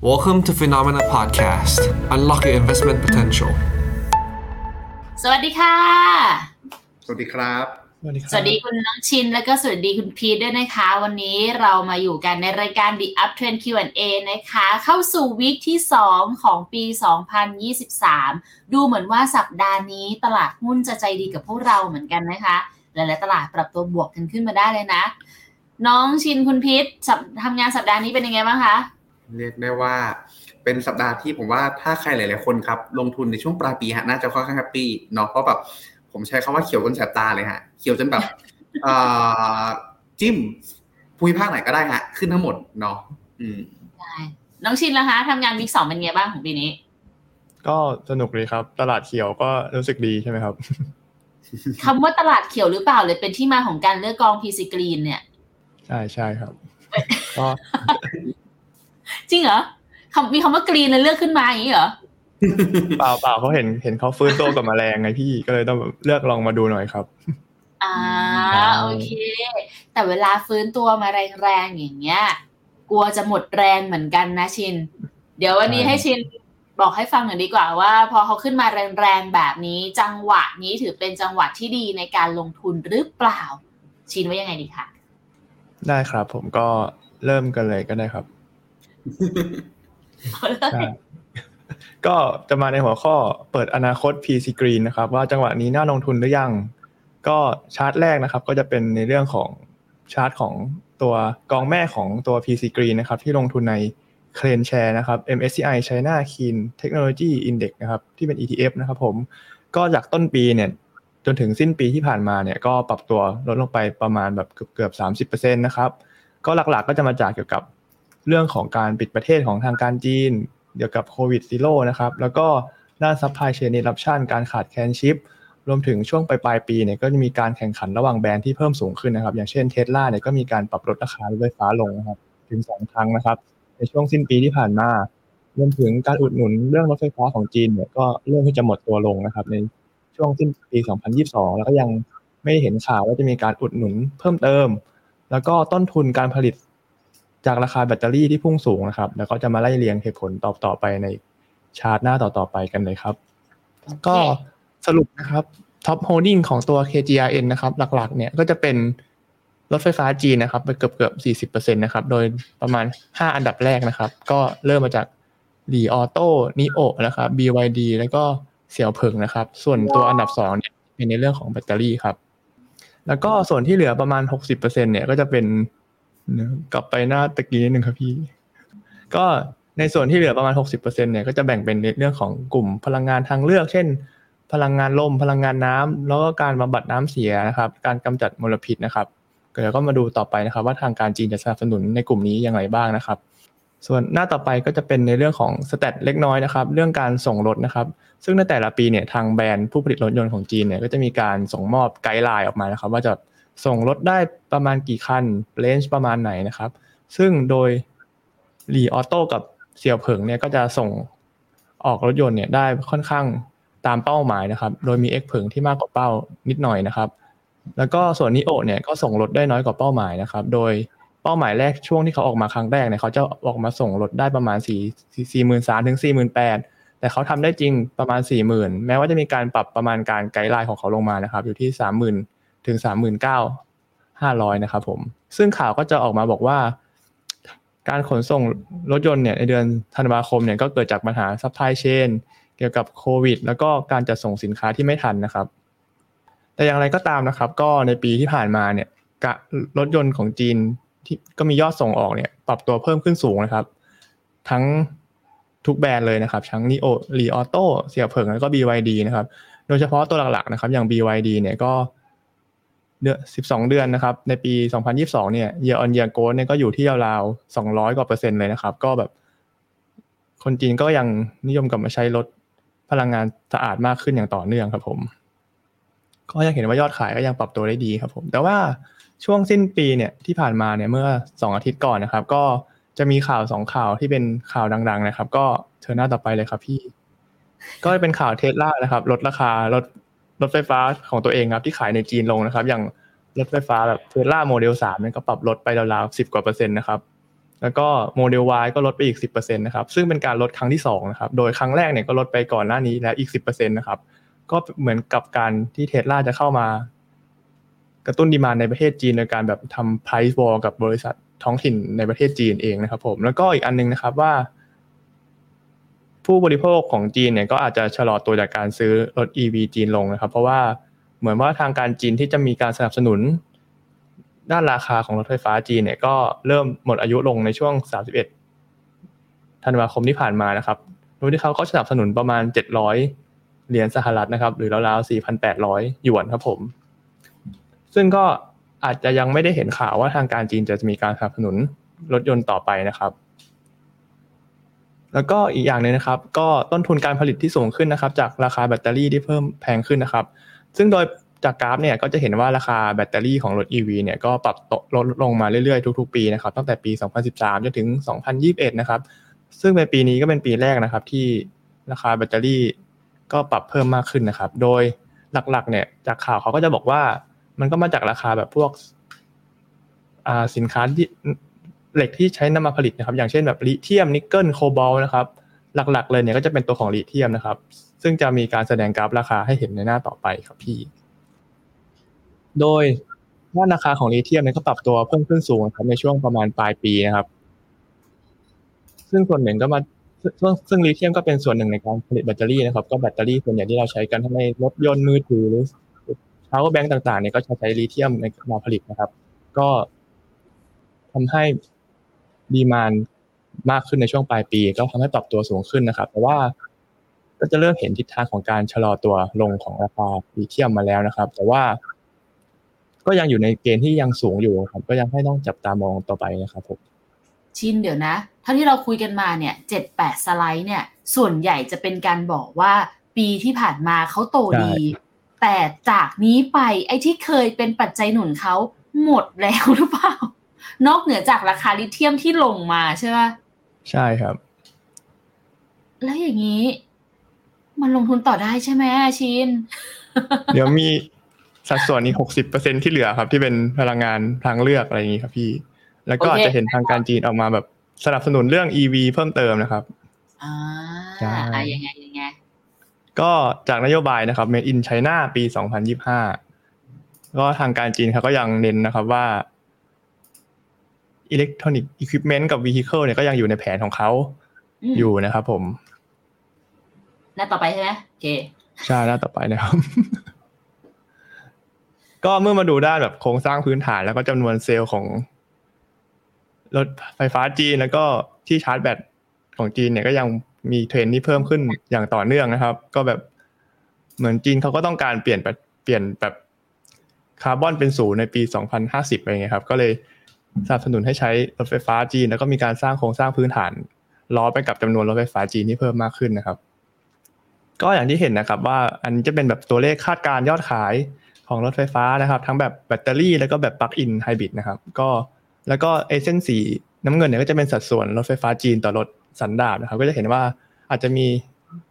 Welcome to Phenomena Podcast. Unlock your investment potential. สวัสดีค่ะ สวัสดีครับ สวัสดีครับ สวัสดีคุณน้องชิน แล้วก็สวัสดีคุณพีทด้วยนะคะ วันนี้เรามาอยู่กันในรายการ The Uptrend Q&A นะคะ เข้าสู่วีคที่ 2 ของปี 2023 ดูเหมือนว่าสัปดาห์นี้ตลาดหุ้นจะใจดีกับพวกเราเหมือนกันนะคะ หลายๆตลาดปรับตัวบวกกันขึ้นมาได้เลยนะ น้องชินคุณพีทสัปทำงานสัปดาห์นี้เป็นยังไงบ้างคะ เรียกได้ว่าเป็นสัปดาห์ที่ผมว่าถ้าใครหลาย ๆ คนครับลงทุนในช่วงปลายปีฮะน่าจะค่อนข้างแฮปปี้เนาะเพราะแบบผมใช้คำว่าเขียวจนแสบตาเลยฮะเขียวจนแบบเอ่อจิ้มภูมิภาคไหนก็ได้ฮะ ขึ้นทั้งหมดเนาะอืมน้องชินล่ะคะทำงานวีคสองเป็นไงบ้างของปีนี้ ก็สนุกเลยครับ ตลาดเขียวก็รู้สึกดีใช่ไหมครับคำว่าตลาดเขียวหรือเปล่าเลยเป็นที่มาของการเลือกกอง PC Green เนี่ย ใช่ใช่ครับก็ จริงเหรอคำมีคำว่ากรีนเลยเลือกขึ้นมาอย่างนี้เหรอเปล่าเปล่าเขาเห็นเห็นเขาฟื้นตัวกับแมลงไงพี่ก็เลยต้องเลือกลองมาดูหน่อยครับอ่าอ่าโอเค แต่เวลาฟื้นตัวมาแรงๆอย่างเงี้ย กลัวจะหมดแรงเหมือนกันนะชิน เดี๋ยววันนี้ให้ชินบอกให้ฟังหน่อยดีกว่าว่า พอเขาขึ้นมาแรงๆแบบนี้ จังหวะนี้ถือเป็นจังหวะที่ดีในการลงทุนหรือเปล่า ชินว่ายังไงดีคะได้ครับ ผมก็เริ่มกันเลยก็ได้ครับใช่ ก็จะมาในหัวข้อเปิดอนาคต PC Green นะครับ ว่าจังหวะนี้น่าลงทุนหรือยัง ก็ชาร์ตแรกนะครับ ก็จะเป็นในเรื่องของชาร์ตของตัวกองแม่ของตัว PC Green นะครับ ที่ลงทุนในKraneShares นะครับ MSCI China Clean Technology Index นะครับ ที่เป็น ETF นะครับผมก็จากต้นปีเนี่ยจนถึงสิ้นปีที่ผ่านมาเนี่ยก็ปรับตัวลดลงไปประมาณแบบเกือบเกือบสามสิบเปอร์เซ็นต์นะครับ ก็หลักๆก็จะมาจากเกี่ยวกับ เรื่องของการปิดประเทศของทางการจีน เกี่ยวกับโควิดซีโร่นะครับ แล้วก็ด้านซัพพลายเชน n น r รั p ชันการขาดแคลนชิป รวมถึงช่วงปลายๆปีเนี่ยก็จะมีการแข่งขันระหว่างแบรนด์ที่เพิ่มสูงขึ้นนะครับ อย่างเช่นเทสลาเนี่ยก็มีการปรับลดราคารถไฟฟ้าลงนะครับ ถึงสองครั้งนะครับ ในช่วงสิ้นปีที่ผ่านมารวมถึงการอุดหนุนเรื่องรถไฟฟ้าของจีนเนี่ยก็เริ่มที่จะหมดตัวลงนะครับ ในช่วงสิ้นปี 2022 แล้วก็ยังไม่เห็นข่าวว่าจะมีการอุดหนุนเพิ่มเติม แล้วก็ต้นทุนการผลิต จากราคาแบตเตอรี่ที่พุ่งสูงนะครับ แล้วก็จะมาไล่เรียงเหตุผลต่อต่อไปในชาร์ตหน้าต่อต่อไปกันเลยครับ ก็สรุปนะครับ top holding ของตัว KGRN นะครับ หลักๆ เนี่ยก็จะเป็นรถไฟฟ้าจีนนะครับไปเกือบเกือบ40%นะครับ โดยประมาณ5อันดับแรกนะครับ ก็เริ่มมาจากลีออโต้นิโอนะครับ BYD แล้วก็เสี่ยวเผิงนะครับ ส่วนตัวอันดับสองเนี่ยเป็นในเรื่องของแบตเตอรี่ครับ แล้วก็ส่วนที่เหลือประมาณ60%เนี่ยก็จะเป็นเดี๋ยว กลับไปหน้าตะกี้นิดนึงครับพี่ ก็ในส่วนที่เหลือประมาณ 60%เนี่ยก็จะแบ่งเป็นเรื่องของกลุ่มพลังงานทางเลือก เช่น พลังงานลม พลังงานน้ำแล้วก็การบำบัดน้ำเสียนะครับ การกำจัดมลพิษนะครับเดี๋ยวก็มาดูต่อไปนะครับ ว่าทางการจีนจะสนับสนุนในกลุ่มนี้อย่างไรบ้างนะครับ ส่วนหน้าต่อไปก็จะเป็นในเรื่องของ stat เล็กน้อยนะครับ เรื่องการส่งรถนะครับ ซึ่งในแต่ละปีเนี่ยทางแบรนด์ผู้ผลิตรถยนต์ของจีนเนี่ยก็จะมีการส่งมอบ guideline ออกมานะครับ ว่าจะ ส่งรถได้ประมาณกี่คัน range ประมาณไหนนะครับ ซึ่งโดยลีออโต้กับเสี่ยวเผิงเนี่ยก็จะส่งออกรถยนต์เนี่ยได้ค่อนข้างตามเป้าหมายนะครับ โดยมี X เผิงที่มากกว่าเป้านิดหน่อยนะครับ แล้วก็ส่วนนิโอเนี่ยก็ส่งรถได้น้อยกว่าเป้าหมายนะครับ โดยเป้าหมายแรกช่วงที่เขาออกมาครั้งแรกเนี่ยเขาจะออกมาส่งรถได้ประมาณ4 4 3 0 0 0ถึง48,000แปดแต่เขาทำได้จริงประมาณ40,000แม้ว่าจะมีการปรับประมาณการ guideline ของเขาลงมานะครับ อยู่ที่30,000 ถึง39,500นเก้าห้าร้อยนะครับผม ซึ่งข่าวก็จะออกมาบอกว่า การขนส่งรถยนต์เนี่ยในเดือนธันวาคมเนี่ยก็เกิดจากปัญหา supply chainเกี่ยวกับโควิด แล้วก็การจัดส่งสินค้าที่ไม่ทันนะครับ แต่อย่างไรก็ตามนะครับ ก็ในปีที่ผ่านมาเนี่ยรถยนต์ของจีนที่ก็มียอดส่งออกเนี่ยปรับตัวเพิ่มขึ้นสูงนะครับ ทั้งทุกแบรนด์เลยนะครับ ทั้งนีโอลีออโต้เสี่ยเผิงแล้วก็ BYD นะครับ โดยเฉพาะตัวหลักๆนะครับ อย่าง BYD เนี่ยก็ เดือน12 เดือนนะครับ ในปี 2022 เนี่ย year on year growth เนี่ยก็อยู่ที่ราวๆ200 กว่าเปอร์เซ็นต์เลยนะครับ ก็แบบ คนจีนก็ยังนิยมกลับมาใช้รถพลังงานสะอาดมากขึ้นอย่างต่อเนื่องครับผม ก็ยังเห็นว่ายอดขายก็ยังปรับตัวได้ดีครับผม แต่ว่าช่วงสิ้นปีเนี่ยที่ผ่านมาเนี่ยเมื่อสองอาทิตย์ก่อนนะครับ ก็จะมีข่าวสองข่าวที่เป็นข่าวดัง ๆ นะครับ ก็เชิญหน้าต่อไปเลยครับพี่ ก็เป็นข่าวเทสลานะครับลดราคารถ รถไฟฟ้าของตัวเองครับที่ขายในจีนลงนะครับ อย่างรถไฟฟ้าแบบเทสลาโมเดลสามเนี่ยก็ปรับลดไปราวๆสิบกว่าเปอร์เซ็นต์นะครับแล้วก็โมเดล Y ก็ลดไปอีก 10%นะครับ ซึ่งเป็นการลดครั้งที่2นะครับ โดยครั้งแรกเนี่ยก็ลดไปก่อนหน้านี้แล้วอีก 10%นะครับ ก็เหมือนกับการที่เทสลาจะเข้ามากระตุ้นดีมานในประเทศจีนโดยการแบบทำ price war กับบริษัทท้องถิ่นในประเทศจีนเองนะครับผม แล้วก็อีกอันนึงนะครับว่า ผู้บริโภคของจีนเนี่ยก็อาจจะชะลอตัวจากการซื้อรถ EV จีนลงนะครับ เพราะว่าเหมือนว่าทางการจีนที่จะมีการสนับสนุน ด้านราคาของรถไฟฟ้าจีนเนี่ยก็เริ่มหมดอายุลงในช่วง 31 ธันวาคมที่ผ่านมานะครับโดยที่เขาก็สนับสนุนประมาณ 700 เหรียญสหรัฐนะครับ หรือราวๆ 4,800 หยวนครับผม ซึ่งก็อาจจะยังไม่ได้เห็นข่าวว่าทางการจีนจะมีการสนับสนุนรถยนต์ต่อไปนะครับ แล้วก็อีกอย่างหนึ่งนะครับ ก็ต้นทุนการผลิตที่สูงขึ้นนะครับ จากราคาแบตเตอรี่ที่เพิ่มแพงขึ้นนะครับ ซึ่งโดยจากกราฟเนี่ยก็จะเห็นว่าราคาแบตเตอรี่ของรถ EV เนี่ยก็ปรับลดลงมาเรื่อยๆ ทุกๆ ปีนะครับตั้งแต่ปี 2013 จนถึง 2021 นะครับ ซึ่งในปีนี้ก็เป็นปีแรกนะครับ ที่ราคาแบตเตอรี่ก็ปรับเพิ่มมากขึ้นนะครับ โดยหลักๆ เนี่ยจากข่าวเขาก็จะบอกว่ามันก็มาจากราคาแบบพวกสินค้าที่ เหล็กที่ใช้นำมาผลิตนะครับ อย่างเช่นแบบลิเธียมนิกเกิลโคบอลต์นะครับ หลักๆ เลยเนี่ยก็จะเป็นตัวของลิเธียมนะครับ ซึ่งจะมีการแสดงกราฟราคาให้เห็นในหน้าต่อไปครับพี่ โดยว่าราคาของลิเธียมเนี่ยก็ปรับตัวเพิ่มขึ้นสูงครับในช่วงประมาณปลายปีนะครับ ซึ่งส่วนหนึ่งก็มาซึ่งซึ่งลิเธียมก็เป็นส่วนหนึ่งในการผลิตแบตเตอรี่นะครับ ก็แบตเตอรี่ส่วนใหญ่ที่เราใช้กันทั้งในรถยนต์มือถือหรือพาวเวอร์แบงก์ต่างๆเนี่ยก็ใช้ลิเธียมในมาผลิตนะครับ ก็ทำให้ ดีมานมากขึ้นในช่วงปลายปี ก็ทำให้ปรับตัวสูงขึ้นนะครับแต่ว่าก็จะเริ่มเห็นทิศทางของการชะลอตัวลงของราคาลิเธียมมาแล้วนะครับ แต่ว่า ก็ยังอยู่ในเกณฑ์ที่ยังสูงอยู่ครับ ก็ยังให้ต้องจับตามองต่อไปนะครับผมชินเดี๋ยวนะ เท่าที่เราคุยกันมาเนี่ยเจ็ดแปดสไลด์เนี่ย ส่วนใหญ่จะเป็นการบอกว่าปีที่ผ่านมาเขาโตดี แต่จากนี้ไปไอ้ที่เคยเป็นปัจจัยหนุนเขาหมดแล้วหรือเปล่า นอกเหนือจากราคาลิเธียมที่ลงมาใช่ไหมใช่ครับ แล้วอย่างนี้ มันลงทุนต่อได้ใช่ไหมชิน เดี๋ยวมีสัดส่วนนี้หกสิบเปอร์เซ็นที่เหลือครับ ที่เป็นพลังงานทางเลือกอะไรอย่างนี้ครับพี่ แล้วก็อาจจะเห็นทางการจีนออกมาแบบสนับสนุนเรื่อง EV เพิ่มเติมนะครับอ่าใช่อะยังไงยังไง ก็จากนโยบายนะครับ Made in China ปี 2025 ก็ทางการจีนเขาก็ยังเน้นนะครับว่า Electronic Equipment กับ Vehicle เนี่ยก็ยังอยู่ในแผนของเขาอืมอยู่นะครับผม หน้าต่อไปใช่ไหมโอเคใช่หน้าต่อไปนะครับ ก็เมื่อมาดูด้านแบบโครงสร้างพื้นฐานแล้วก็จำนวนเซลล์ของรถไฟฟ้าจีนแล้วก็ที่ชาร์จแบตของจีนเนี่ยก็ยังมีเทรนด์ที่เพิ่มขึ้นอย่างต่อเนื่องนะครับ ก็แบบเหมือนจีนเขาก็ต้องการเปลี่ยนแบบเปลี่ยนแบบคาร์บอนเป็นศูนย์ในปี 2050อะไรเงี้ยครับ ก็เลย สนับสนุนให้ใช้รถไฟฟ้าจีน แล้วก็มีการสร้างโครงสร้างพื้นฐานล้อไปกับจำนวนรถไฟฟ้าจีนที่เพิ่มมากขึ้นนะครับ ก็อย่างที่เห็นนะครับว่าอันนี้จะเป็นแบบตัวเลขคาดการณ์ยอดขายของรถไฟฟ้านะครับ ทั้งแบบแบตเตอรี่แล้วก็แบบ plug-in hybrid นะครับ ก็แล้วก็เอเส้นสีน้ำเงินเนี่ยก็จะเป็นสัดส่วนรถไฟฟ้าจีนต่อรถสันดาปนะครับ ก็จะเห็นว่าอาจจะมี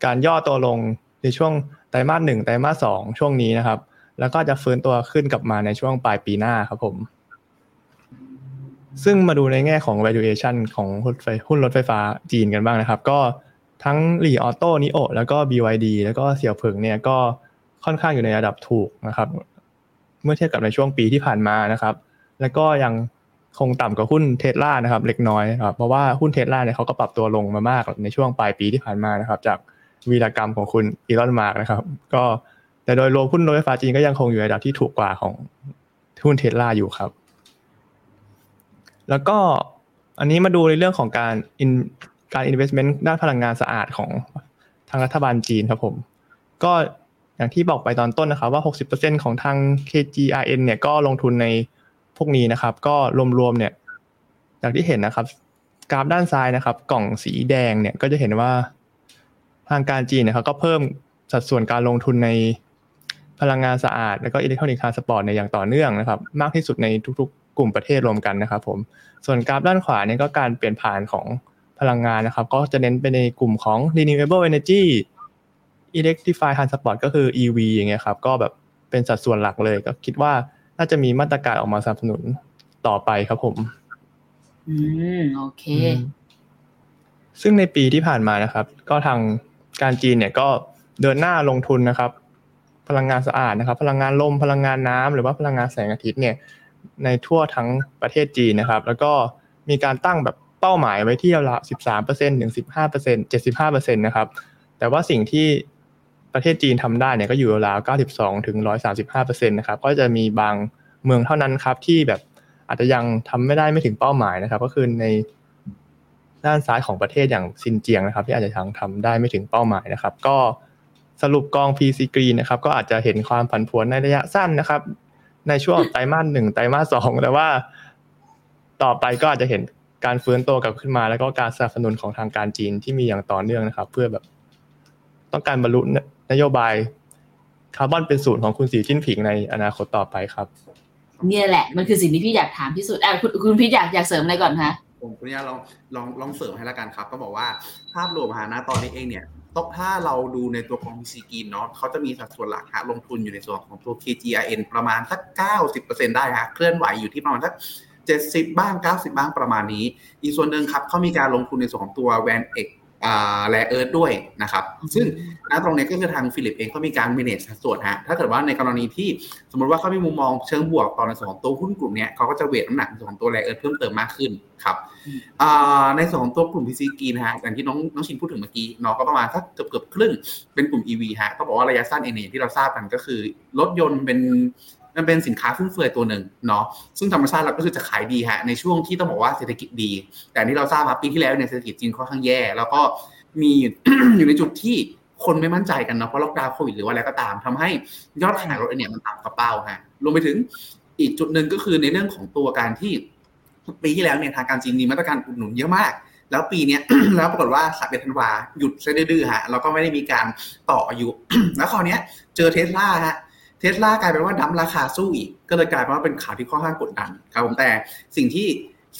การย่อตัวลงในช่วงไตรมาสหนึ่งไตรมาสสองช่วงนี้นะครับ แล้วก็จะฟื้นตัวขึ้นกลับมาในช่วงปลายปีหน้าครับผม ซึ่งมาดูในแง่ของ valuation ของหุ้นไฟหุ้นรถไฟฟ้าจีนกันบ้างนะครับ ก็ทั้งหลีออโต้นิโอแล้วก็ BYD แล้วก็เสี่ยวเผิงเนี่ยก็ค่อนข้างอยู่ในระดับถูกนะครับ เมื่อเทียบกับในช่วงปีที่ผ่านมานะครับ แล้วก็ยังคงต่ำกว่าหุ้นเทสลานะครับ เล็กน้อยครับเพราะว่าหุ้นเทสลาเนี่ยเขาก็ปรับตัวลงมามากในช่วงปลายปีที่ผ่านมานะครับ จากวีรกรรมของคุณอีลอนมาร์กนะครับ ก็แต่โดยรวมหุ้นรถไฟฟ้าจีนก็ยังคงอยู่ในระดับที่ถูกกว่าของหุ้นเทสลาอยู่ครับ แล้วก็อันนี้มาดูในเรื่องของการ in การ investment ด้านพลังงานสะอาดของทางรัฐบาลจีนครับผม ก็อย่างที่บอกไปตอนต้นนะครับว่า 60%ของทาง KGRN เนี่ยก็ลงทุนในพวกนี้นะครับ ก็รวมๆเนี่ยอย่างที่เห็นนะครับ กราฟด้านซ้ายนะครับ กล่องสีแดงเนี่ยก็จะเห็นว่าทางการจีนเนี่ยเขาก็เพิ่มสัดส่วนการลงทุนในพลังงานสะอาด แล้วก็ electronic transport ในอย่างต่อเนื่องนะครับ มากที่สุดในทุกๆ กลุ่มประเทศรวมกันนะครับผมส่วนกราฟด้านขวาเนี่ยก็การเปลี่ยนผ่านของพลังงานนะครับ ก็จะเน้นไปในกลุ่มของ renewable energy electrify transport ก็คือ EV อย่างเงี้ยครับก็แบบเป็นสัดส่วนหลักเลย ก็คิดว่าน่าจะมีมาตรการออกมาสนับสนุนต่อไปครับผม อืมโอเค ซึ่งในปีที่ผ่านมานะครับ ก็ทางการจีนเนี่ยก็เดินหน้าลงทุนนะครับ พลังงานสะอาดนะครับ พลังงานลมพลังงานน้ำหรือว่าพลังงานแสงอาทิตย์เนี่ย ในทั่วทั้งประเทศจีนนะครับ แล้วก็มีการตั้งแบบเป้าหมายไว้ที่ราวๆ13%ถึง15% 75%นะครับ แต่ว่าสิ่งที่ประเทศจีนทำได้เนี่ยก็อยู่ราว92ถึง135%นะครับ ก็จะมีบางเมืองเท่านั้นครับที่แบบอาจจะยังทำไม่ได้ไม่ถึงเป้าหมายนะครับ ก็คือในด้านซ้ายของประเทศอย่างซินเจียงนะครับ ที่อาจจะทางทำได้ไม่ถึงเป้าหมายนะครับ ก็สรุปกอง PC Green นะครับ ก็อาจจะเห็นความผันผวนในระยะสั้นนะครับ ในช่วงไตรมาสหนึ่งไตรมาสสองแต่ว่า ต่อไปก็อาจจะเห็นการฟื้นตัวกลับขึ้นมา แล้วก็การสนับสนุนของทางการจีนที่มีอย่างต่อเนื่องนะครับ เพื่อแบบ ต้องการบรรลุนโยบายคาร์บอนเป็นศูนย์ของคุณสีจิ้นผิงในอนาคตต่อไปครับเนี่ยแหละ มันคือสิ่งที่พี่อยากถามที่สุดอะคุณคุณพี่อยากอยากเสริมอะไรก่อนคะผมคุณย่าลองลองลองเสริมให้ละกันครับ ก็บอกว่าภาพรวมฮะนะตอนนี้เองเนี่ย ต้องถ้าเราดูในตัวของ PC กินเนาะเขาจะมีสัดส่วนหลักฮะลงทุนอยู่ในส่วนของตัว KGRN ประมาณสัก 90%ได้ฮะเคลื่อนไหวอยู่ที่ประมาณสัก70 บ้าง 90 บ้างประมาณนี้ อีกส่วนหนึ่งครับเขามีการลงทุนในส่วนของตัว VanEck Rare Earth ด้วยนะครับ ซึ่งณตรงนี้ก็คือทางฟิลลิปเองก็มีการ manage สัดส่วนฮะ ถ้าเกิดว่าในกรณีที่สมมติว่าเขามีมุมมองเชิงบวกต่อในส่วนของตัวหุ้นกลุ่มเนี้ยเขาก็จะ weight น้ำหนักในส่วนของตัว Rare Earth เพิ่มเติมมากขึ้นครับอ่าในส่วนของตัวกลุ่ม PC กีนะฮะอย่างที่น้องน้องชินพูดถึงเมื่อกี้เนาะก็ประมาณสักเกือบเกือบครึ่งเป็นกลุ่ม EV ฮะก็บอกว่าระยะสั้นเองเนี่ยที่เราทราบกันก็คือรถยนต์เป็น มันเป็นสินค้าฟุ่มเฟือยตัวหนึ่งเนาะซึ่งธรรมชาติเราก็คือจะขายดีฮะในช่วงที่ต้องบอกว่าเศรษฐกิจดี แต่ที่เราทราบครับปีที่แล้วเนี่ยเศรษฐกิจจีนค่อนข้างแย่ แล้วก็มีอยู่ในจุดที่คนไม่มั่นใจกันเนาะเพราะล็อกดาวน์โควิดหรือว่าอะไรก็ตามทำให้ยอดขายรถเนี่ยมันต่ำกว่าเป้าฮะรวมไปถึงอีกจุดหนึ่งก็คือในเรื่องของตัวการที่ปีที่แล้วเนี่ยทางการจีนมีมาตรการอุดหนุนเยอะมาก แล้วปีเนี้ยแล้วปรากฏว่าสัปดาห์ธันวาหยุดซะดื้อฮะแล้วก็ไม่ได้มีการต่ออายุแล้วคราวเนี้ยเจอเทสลาฮะ เทสลากลายเป็นว่าดั้มราคาสู้อีก ก็เลยกลายเป็นว่าเป็นข่าวที่ค่อนข้างกดดันครับผมแต่สิ่งที่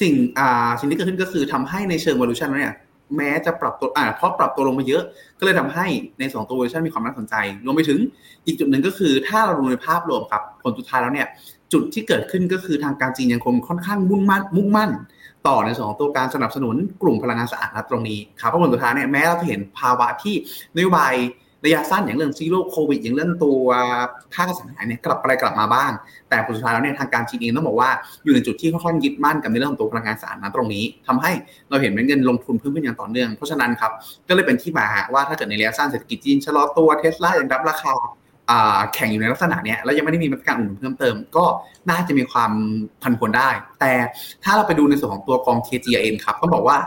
สิ่งอ่าสิ่งที่เกิดขึ้นก็คือทำให้ในเชิง valuation เนี่ยแม้จะปรับตัวอ่าเพราะปรับตัวลงมาเยอะ ก็เลยทำให้ในสองตัว valuation มีความน่าสนใจ รวมไปถึงอีกจุดหนึ่งก็คือ ถ้าเราดูในภาพรวมครับผลสุดท้ายแล้วเนี่ยจุดที่เกิดขึ้นก็คือทางการจีนยังคงค่อนข้างมุ่งมั่นมุ่งมั่น ต่อในส่วนของตัวการสนับสนุนกลุ่มพลังงานสะอาดนะตรงนี้ครับเพราะผลสุดท้ายเนี่ยแม้เราจะเห็นภาวะที่นโยบาย ระยะสั้นอย่างเรื่องซีโร่โควิดอย่างเรื่องตัวค่าอสังหาเนี่ยกลับไปกลับมาบ้าง แต่ผลสุดท้ายแล้วเนี่ยทางการจีนเองต้องบอกว่าอยู่ในจุดที่ค่อนข้างยึดมั่นกับในเรื่องของตัวพลังงานสะอาดนะตรงนี้ทำให้เราเห็นเป็นเงินลงทุนเพิ่มขึ้นอย่างต่อเนื่องเพราะฉะนั้นครับก็เลยเป็นที่มาว่าถ้าเกิดในระยะสั้นเศรษฐกิจจีนชะลอตัวเทสลายังรับราคาแข่งอยู่ในลักษณะเนี้ยแล้วยังไม่ได้มีมาตรการอื่นเพิ่มเติม ก็น่าจะมีความพันผวนได้ แต่ถ้าเราไปดูในส่วนของตัวกอง KGN ครับก็บอกว่า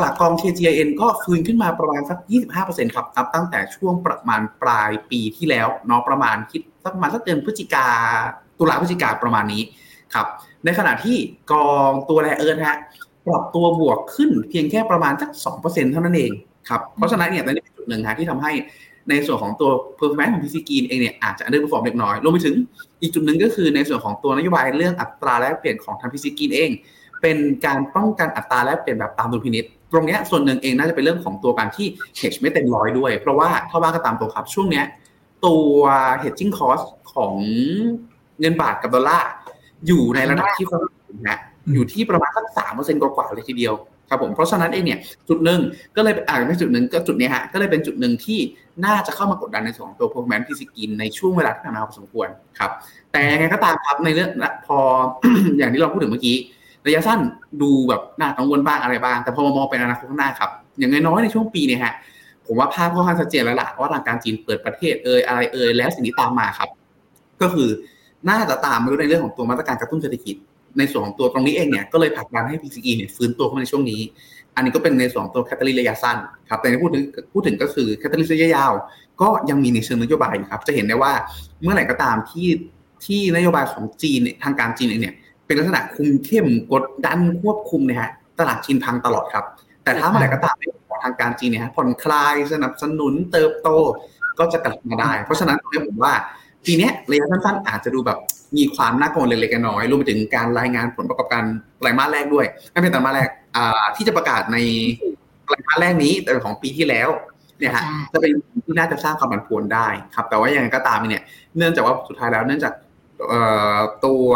หลักๆกอง KGIN ก็ฟื้นขึ้นมาประมาณสัก 25%ครับนับตั้งแต่ช่วงประมาณปลายปีที่แล้วเนาะประมาณคิดสักประมาณสักเดือนพฤศจิกาตุลาพฤศจิกาประมาณนี้ครับ ในขณะที่กองตัวแรเอิร์นฮะปรับตัวบวกขึ้นเพียงแค่ประมาณสัก 2%เท่านั้นเองครับ เพราะฉะนั้นเนี่ยตอนนี้เป็นจุดหนึ่งฮะที่ทำให้ในส่วนของตัว performance ของ PC กีนเองเนี่ยอาจจะ underperform เล็กน้อยรวมไปถึงอีกจุดหนึ่งก็คือในส่วนของตัวนโยบายเรื่องอัตราแลกเปลี่ยนของทาง PC กีนเอง เป็นการป้องกันอัตราแลกเปลี่ยนแบบตามดุลพินิษ ตรงนี้ส่วนหนึ่งเองน่าจะเป็นเรื่องของตัวการที่ hedge ไม่เต็มร้อยด้วย เพราะว่าถ้าว่าก็ตามตัวครับ ช่วงเนี้ยตัว hedging cost ของเงินบาทกับดอลลาร์อยู่ในระดับที่ค่อนข้างสูงนะอยู่ที่ประมาณสักสามเปอร์เซ็นต์กว่าๆเลยทีเดียวครับผมเพราะฉะนั้นเองเนี่ยจุดหนึ่งก็เลยอ่าไม่จุดหนึ่งก็จุดนี้ฮะก็เลยเป็นจุดหนึ่งที่น่าจะเข้ามากดดันในส่วนของตัว performance พิซิกินในช่วงเวลาที่ผ่านมาพอสมควรครับแต่ยังไงก็ตามครับในเรื่องพออย่างที่เราพูดถึงเมื่อกี้ ระยะสั้นดูแบบน่ากังวลบ้างอะไรบ้าง แต่พอมามองเป็นอนาคตข้างหน้าครับ อย่างน้อยในช่วงปีเนี่ยฮะ ผมว่าภาพค่อนข้างชัดเจนแล้วล่ะว่าทางการจีนเปิดประเทศเอ่ยอะไรเอ่ยแล้วสิ่งที่ตามมาครับ ก็คือน่าจะตามมาด้วยในเรื่องของตัวมาตรการกระตุ้นเศรษฐกิจ ในส่วนของตัวตรงนี้เองเนี่ยก็เลยผลักดันให้ PCE เนี่ยฟื้นตัวขึ้นมาในช่วงนี้ อันนี้ก็เป็นในส่วนของตัวแคตตาลีระยะสั้นครับแต่ในพูดถึงพูดถึงก็คือแคตตาลีระยะยาว ก็ยังมีในเชิงนโยบายครับ จะเห็นได้ว่าเมื่อไหร่ก็ตามที่ที่นโยบายของจีนทางการจีนเองเนี่ย เป็นลักษณะคุมเข้มกดดันควบคุมเนี่ยฮะตลาดจีนพังตลอดครับ แต่ถ้าเมื่อไหร่ก็ตามที่ทางการจีนเนี่ยฮะผ่อนคลายสนับสนุนเติบโตก็จะกลับมาได้ เพราะฉะนั้นตรงนี้ผมว่าปีนี้ระยะสั้นๆอาจจะดูแบบมีความน่ากังวลเล็กๆน้อยรวมไปถึงการรายงานผลประกอบการไตรมาสแรกด้วยไม่เป็นไตรมาสแรกที่จะประกาศในไตรมาสแรกนี้แต่ของปีที่แล้วเนี่ยฮะจะเป็นที่น่าจะสร้างความผันผวนได้ครับ แต่ว่ายังไงก็ตามเนี่ย เนื่องจากว่าสุดท้ายแล้วเนื่องจากตัว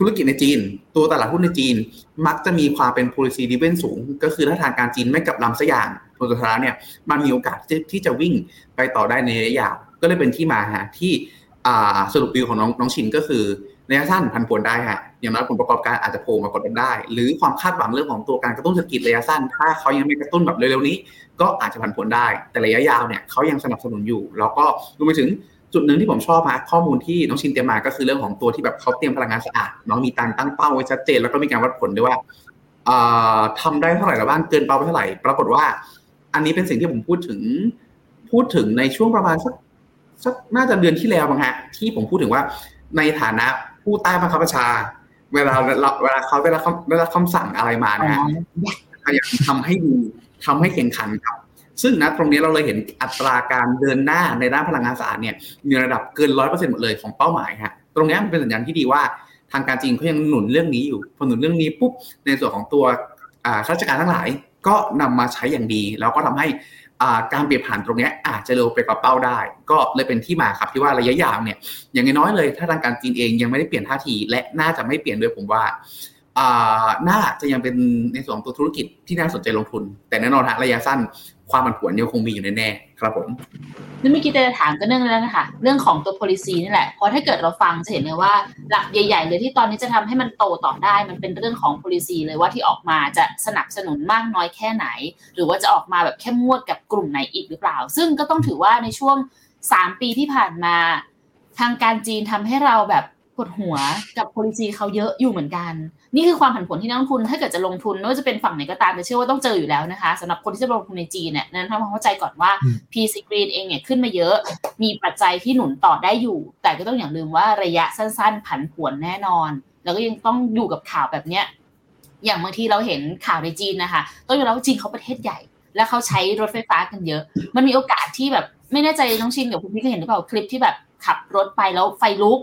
ธุรกิจในจีน ตัวตลาดหุ้นในจีน มักจะมีความเป็น policy driven สูง ก็คือถ้าทางการจีนไม่กลับลำสักอย่างผลสุดท้ายเนี่ยมันมีโอกาสที่จะวิ่งไปต่อได้ในระยะยาวก็เลยเป็นที่มาฮะที่สรุปวิวของน้องน้องชินก็คือระยะสั้นพันผลได้ฮะอย่างน้อยผลประกอบการอาจจะโผล่มากดดันได้ หรือความคาดหวังเรื่องของตัวการกระตุ้นเศรษฐกิจระยะสั้น ถ้าเขายังไม่กระตุ้นแบบเร็วๆนี้ ก็อาจจะผันผลได้ แต่ระยะยาวเนี่ยเขายังสนับสนุนอยู่ แล้วก็รวมไปถึง จุดหนึ่งที่ผมชอบฮะข้อมูลที่น้องชินเตรียมมาก็คือเรื่องของตัวที่แบบเขาเตรียมพลังงานสะอาดน้องมีการตั้งเป้าไว้ชัดเจน แล้วก็มีการวัดผลด้วยว่าทำได้เท่าไหร่แล้วบ้างเกินเป้าไปเท่าไหร่ ปรากฏว่า อันนี้เป็นสิ่งที่ผมพูดถึง พูดถึงในช่วงประมาณสักสักน่าจะเดือนที่แล้วมั้งฮะที่ผมพูดถึงว่าในฐานะผู้ใต้บังคับบัญชา เวลาเวลาเขาได้รับได้รับคำสั่งอะไรมานะฮะพยายามทำให้ดีทำให้แข่งขันครับ ซึ่งนะตรงนี้เราเลยเห็นอัตราการเดินหน้าในด้านพลังงานสะอาดเนี่ยมีระดับเกินร้อยเปอร์เซ็นต์หมดเลยของเป้าหมายฮะตรงนี้มันเป็นสัญญาณที่ดีว่าทางการจีนเขายังหนุนเรื่องนี้อยู่พอหนุนเรื่องนี้ปุ๊บในส่วนของตัวข้าราชการทั้งหลายก็นำมาใช้อย่างดี แล้วก็ทำให้การเปลี่ยนผ่านตรงนี้อาจจะเร็วไปกว่าเป้าได้ ก็เลยเป็นที่มาครับที่ว่าระยะยาวเนี่ยอย่างน้อยเลย ถ้าทางการจีนเองยังไม่ได้เปลี่ยนท่าที และน่าจะไม่เปลี่ยนด้วยผมว่าน่าจะยังเป็นในส่วนตัวธุรกิจที่น่าสนใจลงทุน แต่แน่นอนฮะระยะสั้น ความผันผวนยังคงมีอยู่แน่ๆครับผมนั่เมื่อกี้จะถามก็เรื่องแล้วนะคะเรื่องของตัว policy นี่แหละเพราะถ้าเกิดเราฟังจะเห็นเลยว่าหลักใหญ่ๆเลยที่ตอนนี้จะทำให้มันโตต่อได้ มันเป็นเรื่องของ policy เลยว่าที่ออกมาจะสนับสนุนมากน้อยแค่ไหน หรือว่าจะออกมาแบบเข้มงวดกับกลุ่มไหนอีกหรือเปล่า ซึ่งก็ต้องถือว่าในช่วง 3 ปีที่ผ่านมา ทางการจีนทำให้เราแบบ ปวดหัวกับ policy เขาเยอะอยู่เหมือนกัน นี่คือความผันผวนที่นักลงทุน ถ้าเกิดจะลงทุนไม่ว่าจะเป็นฝั่งไหนก็ตามจะเชื่อว่าต้องเจออยู่แล้วนะคะสำหรับคนที่จะลงทุนในจีนเนี่ยนั้นทำความเข้าใจก่อนว่า P C Green เองเนี่ยขึ้นมาเยอะ มีปัจจัยที่หนุนต่อได้อยู่ แต่ก็ต้องอย่างลืมว่าระยะสั้น ๆ ผันผวนแน่นอน แล้วก็ยังต้องอยู่กับข่าวแบบเนี้ยอย่างบางทีเราเห็นข่าวในจีนนะคะต้องยอมรับว่าจีนเขาประเทศใหญ่ แล้วเขาใช้รถไฟฟ้ากันเยอะ มันมีโอกาสที่แบบไม่แน่ใจน้องชินกับคุณพี่เคยเห็นหรือเปล่าคลิปที่แบบขับรถไปแล้วไฟลุก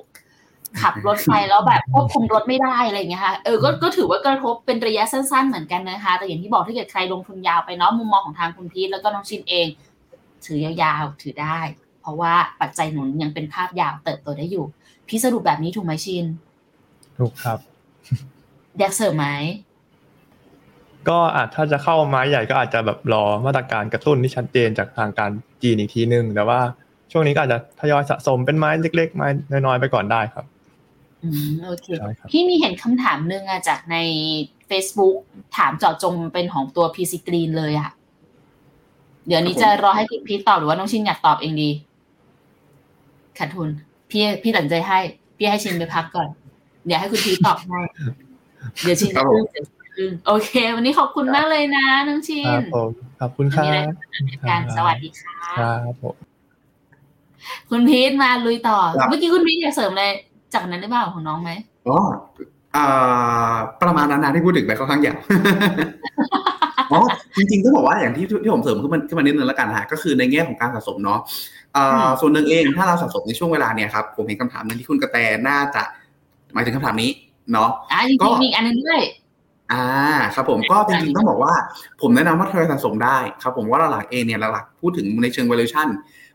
ขับรถไฟแล้วแบบควบคุมรถไม่ได้อะไรอย่างเงี้ยค่ะ เออ ก็ก็ถือว่ากระทบเป็นระยะสั้นๆเหมือนกันนะคะ แต่อย่างที่บอกถ้าเกิดใครลงทุนยาวไปเนาะมุมมองของทางคุณพีทแล้วก็น้องชินเอง ถือยาวๆถือได้ เพราะว่าปัจจัยหนุนยังเป็นภาพยาวเติบโตได้อยู่ พี่สรุปแบบนี้ถูกไหมชิน ถูกครับอยากเสริมไหมก็อาจถ้าจะเข้าไม้ใหญ่ก็อาจจะแบบรอมาตรการกระตุ้นที่ชัดเจนจากทางการจีนอีกทีนึงแต่ว่าช่วงนี้ก็อาจจะทยอยสะสมเป็นไม้เล็ก ๆ ไม้น้อยๆไปก่อนได้ครับ อืมโอเค พี่มีเห็นคำถามหนึ่งอะจากใน Facebook ถามเจาะจงเป็นของตัว PC Green เลยอะเดี๋ยวนี้จะรอให้คุณพีตอบหรือว่าน้องชินอยากตอบเองดีขาดทุน พี่พี่ตัดใจให้ พี่ให้ชินไปพักก่อน เดี๋ยวให้คุณพีตอบให้เดี๋ยวชินจะขึ้นเสียงโอเค วันนี้ขอบคุณมากเลยนะน้องชินขอบคุณครับการสวัสดีค่ะครับผมคุณพีทมาลุยต่อ เมื่อกี้คุณพีทอยากเสริมอะไร จากนั้นได้บ้างของน้องไหมอ๋อประมาณนั้นนะที่พูดถึงไปค่อนข้างยาวอ๋อจริงๆต้องบอกว่าอย่างที่ที่ผมเสริมขึ้นมาขึ้นมานิดนึงแล้วกันฮะก็คือในแง่ของการสะสมเนาะส่วนหนึ่งเองถ้าเราสะสมในช่วงเวลาเนี่ยครับผมเห็นคำถามนึงที่คุณกระแตน่าจะ หมายถึงคำถามนี้เนาะอ่าจริงๆมีอันนึงด้วยอ่าครับผมก็จริงๆต้องบอกว่า ผมแนะนำว่าเธอสะสมได้ครับผมว่าหลักเอเนี่ยหลักพูดถึงในเชิง valuation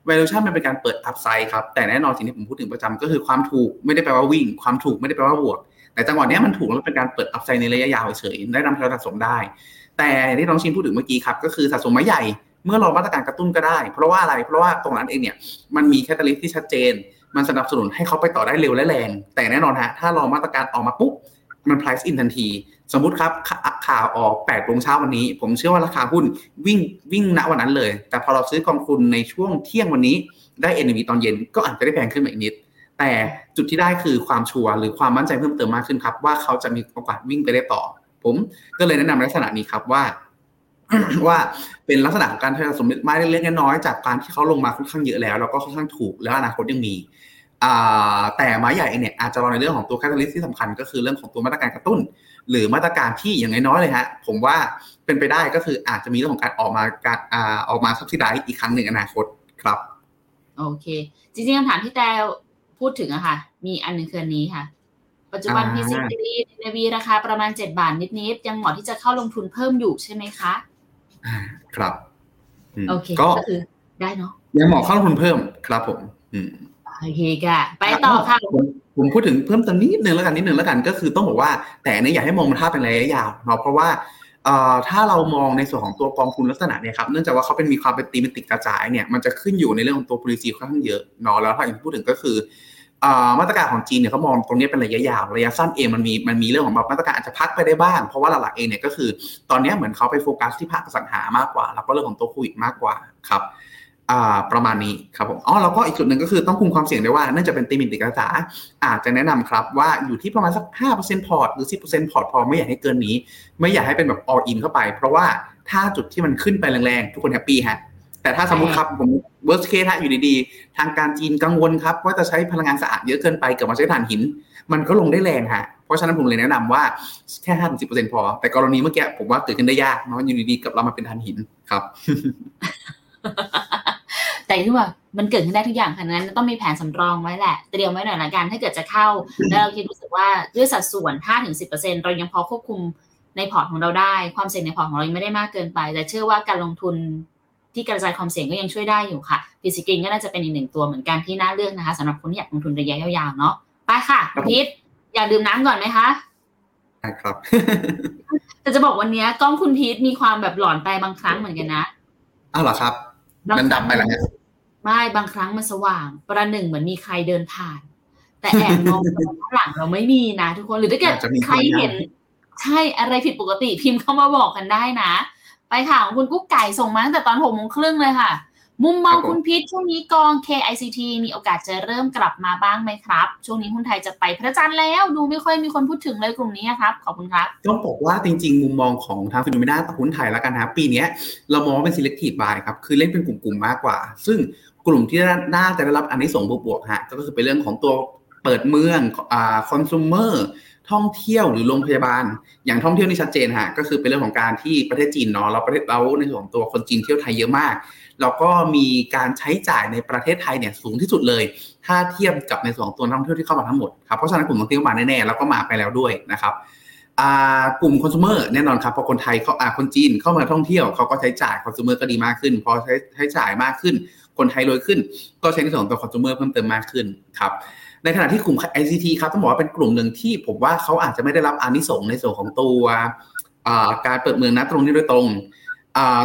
valuation มันเป็นการเปิด upside ครับ แต่แน่นอนสิ่งที่ผมพูดถึงประจำก็คือความถูกไม่ได้แปลว่าวิ่ง ความถูกไม่ได้แปลว่าบวก แต่จังหวะนี้มันถูกแล้วเป็นการเปิด upside ในระยะยาวเฉยได้นำเราสะสมได้ แต่ที่น้องชินพูดถึงเมื่อกี้ครับก็คือสะสมไม้ใหญ่เมื่อรอมาตรการกระตุ้นก็ได้ เพราะว่าอะไร เพราะว่าตรงนั้นเองเนี่ยมันมีแคตตาลิสที่ชัดเจน มันสนับสนุนให้เขาไปต่อได้เร็วและแรง แต่แน่นอนฮะถ้ารอมาตรการออกมาปุ๊บมัน price in ทันที สมมุติครับข่าวออก8โมงเช้าวันนี้ ผมเชื่อว่าราคาหุ้นวิ่งวิ่งณวันนั้นเลย แต่พอเราซื้อกองทุนในช่วงเที่ยงวันนี้ได้ NAV ตอนเย็นก็อาจจะได้แพงขึ้นมาอีกนิด แต่จุดที่ได้คือความชัวร์หรือความมั่นใจเพิ่มเติมมากขึ้นครับ ว่าเขาจะมีโอกาสวิ่งไปได้ต่อ ผมก็เลยแนะนำลักษณะนี้ครับว่า ว่าเป็นลักษณะของการสะสมไม้เล็กๆน้อยๆจากการที่เขาลงมาค่อนข้างเยอะแล้วแล้วก็ค่อนข้างถูกแล้วอนาคตยังมีแต่ไม้ใหญ่เนี่ยอาจจะรอในเรื่องของตัวแคตตาลิสที่สำคัญก็คือเรื่องของตัวมาตรการกระตุ้น หรือมาตรการที่อย่างน้อยๆเลยฮะผมว่าเป็นไปได้ก็คืออาจจะมีเรื่องของการออกมาการออกมาซับซิไดอีกครั้งหนึ่งอนาคตครับ โอเค จริงๆคำถามที่แต่พูดถึงอะค่ะ มีอันหนึ่งคืออันนี้ค่ะ ปัจจุบันพีซีดีในวีราคาประมาณเจ็ดบาทนิดๆ ยังเหมาะที่จะเข้าลงทุนเพิ่มอยู่ใช่ไหมคะครับโอเคก็คือได้เนาะยังเหมาะเข้าลงทุนเพิ่มครับผม อืม โอเคค่ะไปต่อค่ะผมผมพูดถึงเพิ่มเติมนิดนึงแล้วกันนิดนึงแล้วกันก็คือต้องบอกว่าแต่อันนี้อยากให้มองมันภาพเป็นระยะยาวเนาะเพราะว่าเอ่อถ้าเรามองในส่วนของตัวกองทุนลักษณะเนี่ยครับเนื่องจากว่าเขาเป็นมีความเป็นตีมันติดกระจายเนี่ยมันจะขึ้นอยู่ในเรื่องของตัว policy ค่อนข้างเยอะเนาะแล้วถ้าอย่างที่พูดถึงก็คือเอ่อมาตรการของจีนเนี่ยเขามองตรงนี้เป็นระยะยาวระยะสั้นเองมันมีมันมีเรื่องของแบบมาตรการอาจจะพักไปได้บ้าง เพราะว่าหลักๆเองเนี่ยก็คือ ตอนนี้เหมือนเขาไปโฟกัสที่ภาคอสังหามากกว่า แล้วก็เรื่องของตัวโควิดมากกว่าครับอ่า ประมาณนี้ครับผมอ๋อแล้วก็อีกจุดหนึ่งก็คือต้องคุมความเสี่ยงได้ว่าเนื่องจากเป็นธีมมันกระจุกอาจจะแนะนำครับว่าอยู่ที่ประมาณสัก 5%พอร์ตหรือ 10%พอร์ตพอไม่อยากให้เกินนี้ ไม่อยากให้เป็นแบบ all in เข้าไป เพราะว่าถ้าจุดที่มันขึ้นไปแรงๆ ทุกคน happy ฮะแต่ถ้าสมมติครับผม worst case ฮะอยู่ดีๆ ทางการจีนกังวลครับว่าจะใช้พลังงานสะอาดเยอะเกินไปเกิดมาใช้ถ่านหิน มันก็ลงได้แรงฮะเพราะฉะนั้นผมเลยแนะนำว่าแค่ห้าถึงสิบเปอร์เซ็นต์พอ แต่กรณีเมื่อกี้ผมว่าเกิดขึ้นได้ยากเนาะอยู่ดีๆกับเรามาเป็นถ่านหินครับ แต่ที่ว่ามันเกิดขึ้นได้ทุกอย่างขนาดนั้นต้องมีแผนสำรองไว้แหละ เตรียมไว้หน่อยละกัน ถ้าเกิดจะเข้า แล้วเราคิดรู้สึกว่าด้วยสัดส่วน 5-10%เรายังพอควบคุมในพอร์ตของเราได้ ความเสี่ยงในพอร์ตของเรายังไม่ได้มากเกินไป แต่เชื่อว่าการลงทุนที่กระจายความเสี่ยงก็ยังช่วยได้อยู่ค่ะ P-CGREEN ก็น่าจะเป็นอีกหนึ่งตัวเหมือนกันที่น่าเลือกนะคะสำหรับคนที่อยากลงทุนระยะยาวๆเนาะไปค่ะครับผมพีทอยากดื่มน้ำก่อนไหมคะได้ครับแต่จะบอกวันนี้กล้องคุณพีทมีความแบบหลอนไปบางครั้งเหมือนกันนะอ้าวเหรอครับ มันดับไปแล้วเนี่ยไม่บางครั้งมันสว่าง ประหนึ่งเหมือนมีใครเดินผ่าน แต่แอบมองไปข้างหลังเราไม่มีนะทุกคนหรือถ้าเกิดอาจจะมีใครเห็น ใช่อะไรผิดปกติพิมพ์เข้ามาบอกกันได้นะ ไปค่ะของคุณกุ๊กไก่ส่งมาตั้งแต่ตอนหกโมงครึ่งเลยค่ะ มุมมองคุณพีทช่วงนี้กอง KICT มีโอกาสจะเริ่มกลับมาบ้างไหมครับ ช่วงนี้หุ้นไทยจะไปพระจันทร์แล้วดูไม่ค่อยมีคนพูดถึงเลยกลุ่มนี้ครับ ขอบคุณครับต้องบอกว่าจริง ๆ มุมมองของทางฟิโนเมนาต่อหุ้นไทยแล้วกันนะครับปีเนี้ยเรามองว่าเป็น selective buy ครับ คือเล่นเป็นกลุ่มๆมากกว่า ซึ่งกลุ่มที่น่าจะได้รับอันนี้ส่งส์บวกๆฮะก็คือเป็นเรื่องของตัวเปิดเมืองอ่า consumer ท่องเที่ยวหรือโรงพยาบาล อย่างท่องเที่ยวนี่ชัดเจนฮะก็คือเป็นเรื่องของการที่ประเทศจีนเนาะเราประเทศเราในส่วนของตัวคนจีนเที่ยวไทยเยอะมาก แล้วก็มีการใช้จ่ายในประเทศไทยเนี่ยสูงที่สุดเลย ถ้าเทียบกับในส่วนของตัวนักท่องเที่ยวที่เข้ามาทั้งหมดครับเพราะฉะนั้นกลุ่มนักท่องเที่ยวมาแน่ๆแล้วก็มาไปแล้วด้วยนะครับกลุ่มคอน sumer แน่นอนครับพอคนไทยเขาอ่าคนจีนเข้ามาท่องเที่ยวเขาก็ใช้จ่ายคอน sumer ก็ดีมากขึ้น พอใช้ใช้จ่ายมากขึ้น คนไทยรวยขึ้น ก็ใช้ในส่วนของตัวคอน sumer เพิ่มเติมมากขึ้นครับในขณะที่กลุ่ม ICT ครับต้องบอกว่าเป็นกลุ่มหนึ่งที่ผมว่าเขาอาจจะไม่ได้รับอานิสงส์ในส่วนของตัวการเปิดเมืองนะตรงนี้โดยตรง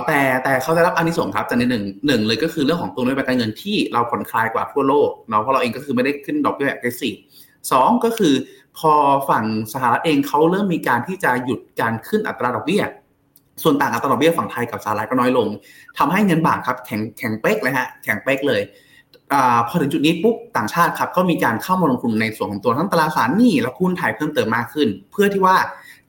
แต่แต่เขาได้รับอานิสงส์ครับจากในหนึ่งหนึ่งเลยก็คือเรื่องของตัวนโยบายการเงินที่เราผ่อนคลายกว่าทั่วโลกเนาะเพราะเราเองก็คือไม่ได้ขึ้นดอกเบี้ยแบบ aggressive สองก็คือ พอฝั่งสหรัฐเองเขาเริ่มมีการที่จะหยุดการขึ้นอัตราดอกเบี้ยส่วนต่างอัตราดอกเบี้ยฝั่งไทยกับสหรัฐก็น้อยลงทำให้เงินบาทครับแข็งแข็งเป๊กเลยฮะแข็งเป๊กเลยอพอถึงจุดนี้ปุ๊บต่างชาติครับก็มีการเข้ามาลงทุนในส่วนของตัวทั้งตราสารหนี้และหุ้นไทยเพิ่มเติมมากขึ้น เพื่อที่ว่า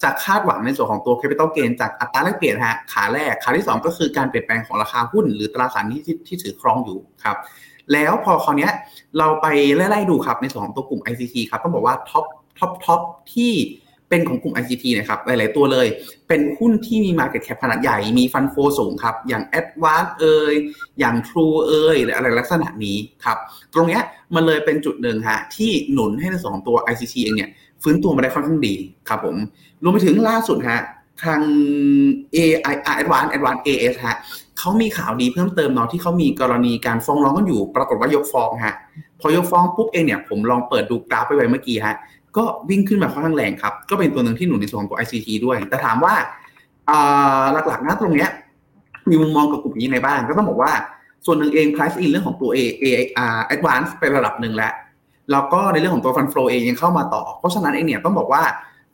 จะคาดหวังในส่วนของตัว capital gain จากอัตราแลกเปลี่ยนฮะขาแรกขาที่สองก็คือการเปลี่ยนแปลงของราคาหุ้น หรือตราสารที่ที่ถือครองอยู่ครับแล้วพอคราวนี้เราไปไล่ๆดูครับในส่วนของตัวกลุ่ม ICT ครับต้องบอกว่าท็อปtop top ที่เป็นของกลุ่ม ICT นะครับหลายๆตัวเลย เป็นหุ้นที่มี Market Cap ขนาดใหญ่มี fund flow สูงครับ อย่าง Advance เอ่ยอย่าง True เอ่ยออะไรลักษณะนี้ครับ ตรงเนี้ยมันเลยเป็นจุดหนึ่งฮะที่หนุนให้ในส่วนของตัว ICT เองเนี่ย ฟื้นตัวมาได้ค่อนข้างดีครับผมรวมไปถึงล่าสุดฮะทาง AI Advance Advance AIS ฮะเขามีข่าวดีเพิ่มเติมเนาะที่เขามีกรณีการฟ้องร้องกันอยู่ ปรากฏว่ายกฟ้องฮะพอยกฟ้องปุ๊บเองเนี่ยผมลองเปิดดูกราฟไปไว้เมื่อกี้ฮะก็วิ่งขึ้นมาค่อนข้างแรงครับ ก็เป็นตัวหนึ่งที่หนุนในส่วนของตัว ICT ด้วย แต่ถามว่าหลักๆนะตรงเนี้ยมีมุมมองกับกลุ่มนี้ยังไงบ้าง ก็ต้องบอกว่าส่วนหนึ่งเอง price in เรื่องของตัว A A R advance ไประดับหนึ่งแล้ว แล้วก็ในเรื่องของตัว fund flow เองยังเข้ามาต่อ เพราะฉะนั้นเองเนี่ยต้องบอกว่า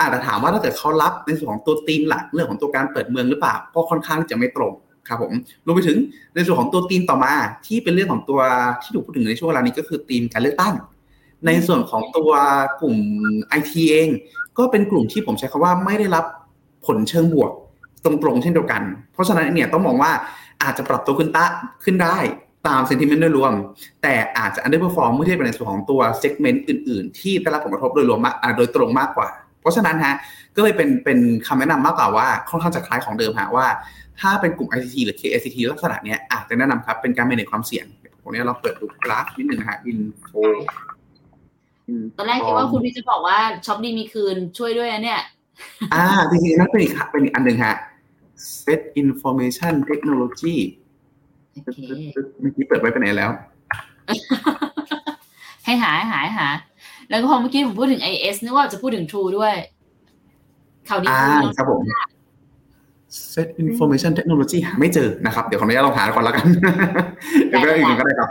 อาจจะถามว่าถ้าเกิดเขารับในส่วนของตัวธีมหลักเรื่องของตัวการเปิดเมืองหรือเปล่าก็ค่อนข้างจะไม่ตรงครับผมรวมไปถึงในส่วนของตัวธีมต่อมา ที่เป็นเรื่องของตัวที่ถูกพูดถึงในช่วงเวลานี้ก็คือธีมการเลือกตั้ง ในส่วนของตัวกลุ่มไอทีเอง ก็เป็นกลุ่มที่ผมใช้คำว่าไม่ได้รับผลเชิงบวกตรงๆเช่นเดียวกัน เพราะฉะนั้นเนี่ยต้องมองว่าอาจจะปรับตัวขึ้นตะขึ้นได้ ตาม sentiment โดยรวม แต่อาจจะ underperform เมื่อเทียบกับในส่วนของตัว segment อื่น ๆ ที่ได้รับผลกระทบโดยรวมมากอ่าโดยตรงมากกว่า เพราะฉะนั้นฮะก็เลยเป็นเป็นคำแนะนำมากกว่าว่าค่อนข้างจะคล้ายของเดิมฮะว่า ถ้าเป็นกลุ่ม ICT หรือ KICT ลักษณะเนี้ยอาจจะแนะนำครับเป็นการ manage ความเสี่ยงผมเนี้ยเราเปิดดูกราฟนิดนึงนะฮะ info ตอนแรกคิดว่าคุณพี่จะบอกว่าช็อปดีมีคืนช่วยด้วยนะเนี่ย อ่าจริงๆนั่นเป็นอีกเป็นอีกอันหนึ่งฮะ set information technology โอเคเมื่อกี้เปิดไว้ไปไหนแล้ว ให้หาให้หาให้หา แล้วก็พอเมื่อกี้ผมพูดถึง IS นึกว่าจะพูดถึง True ด้วยข่าวดีอ่าคือครับผม Set Information Technology หาไม่เจอนะครับ เดี๋ยวขออนุญาตลองหาก่อนแล้วกันเดี๋ยวก็อื่นก็ได้ครับ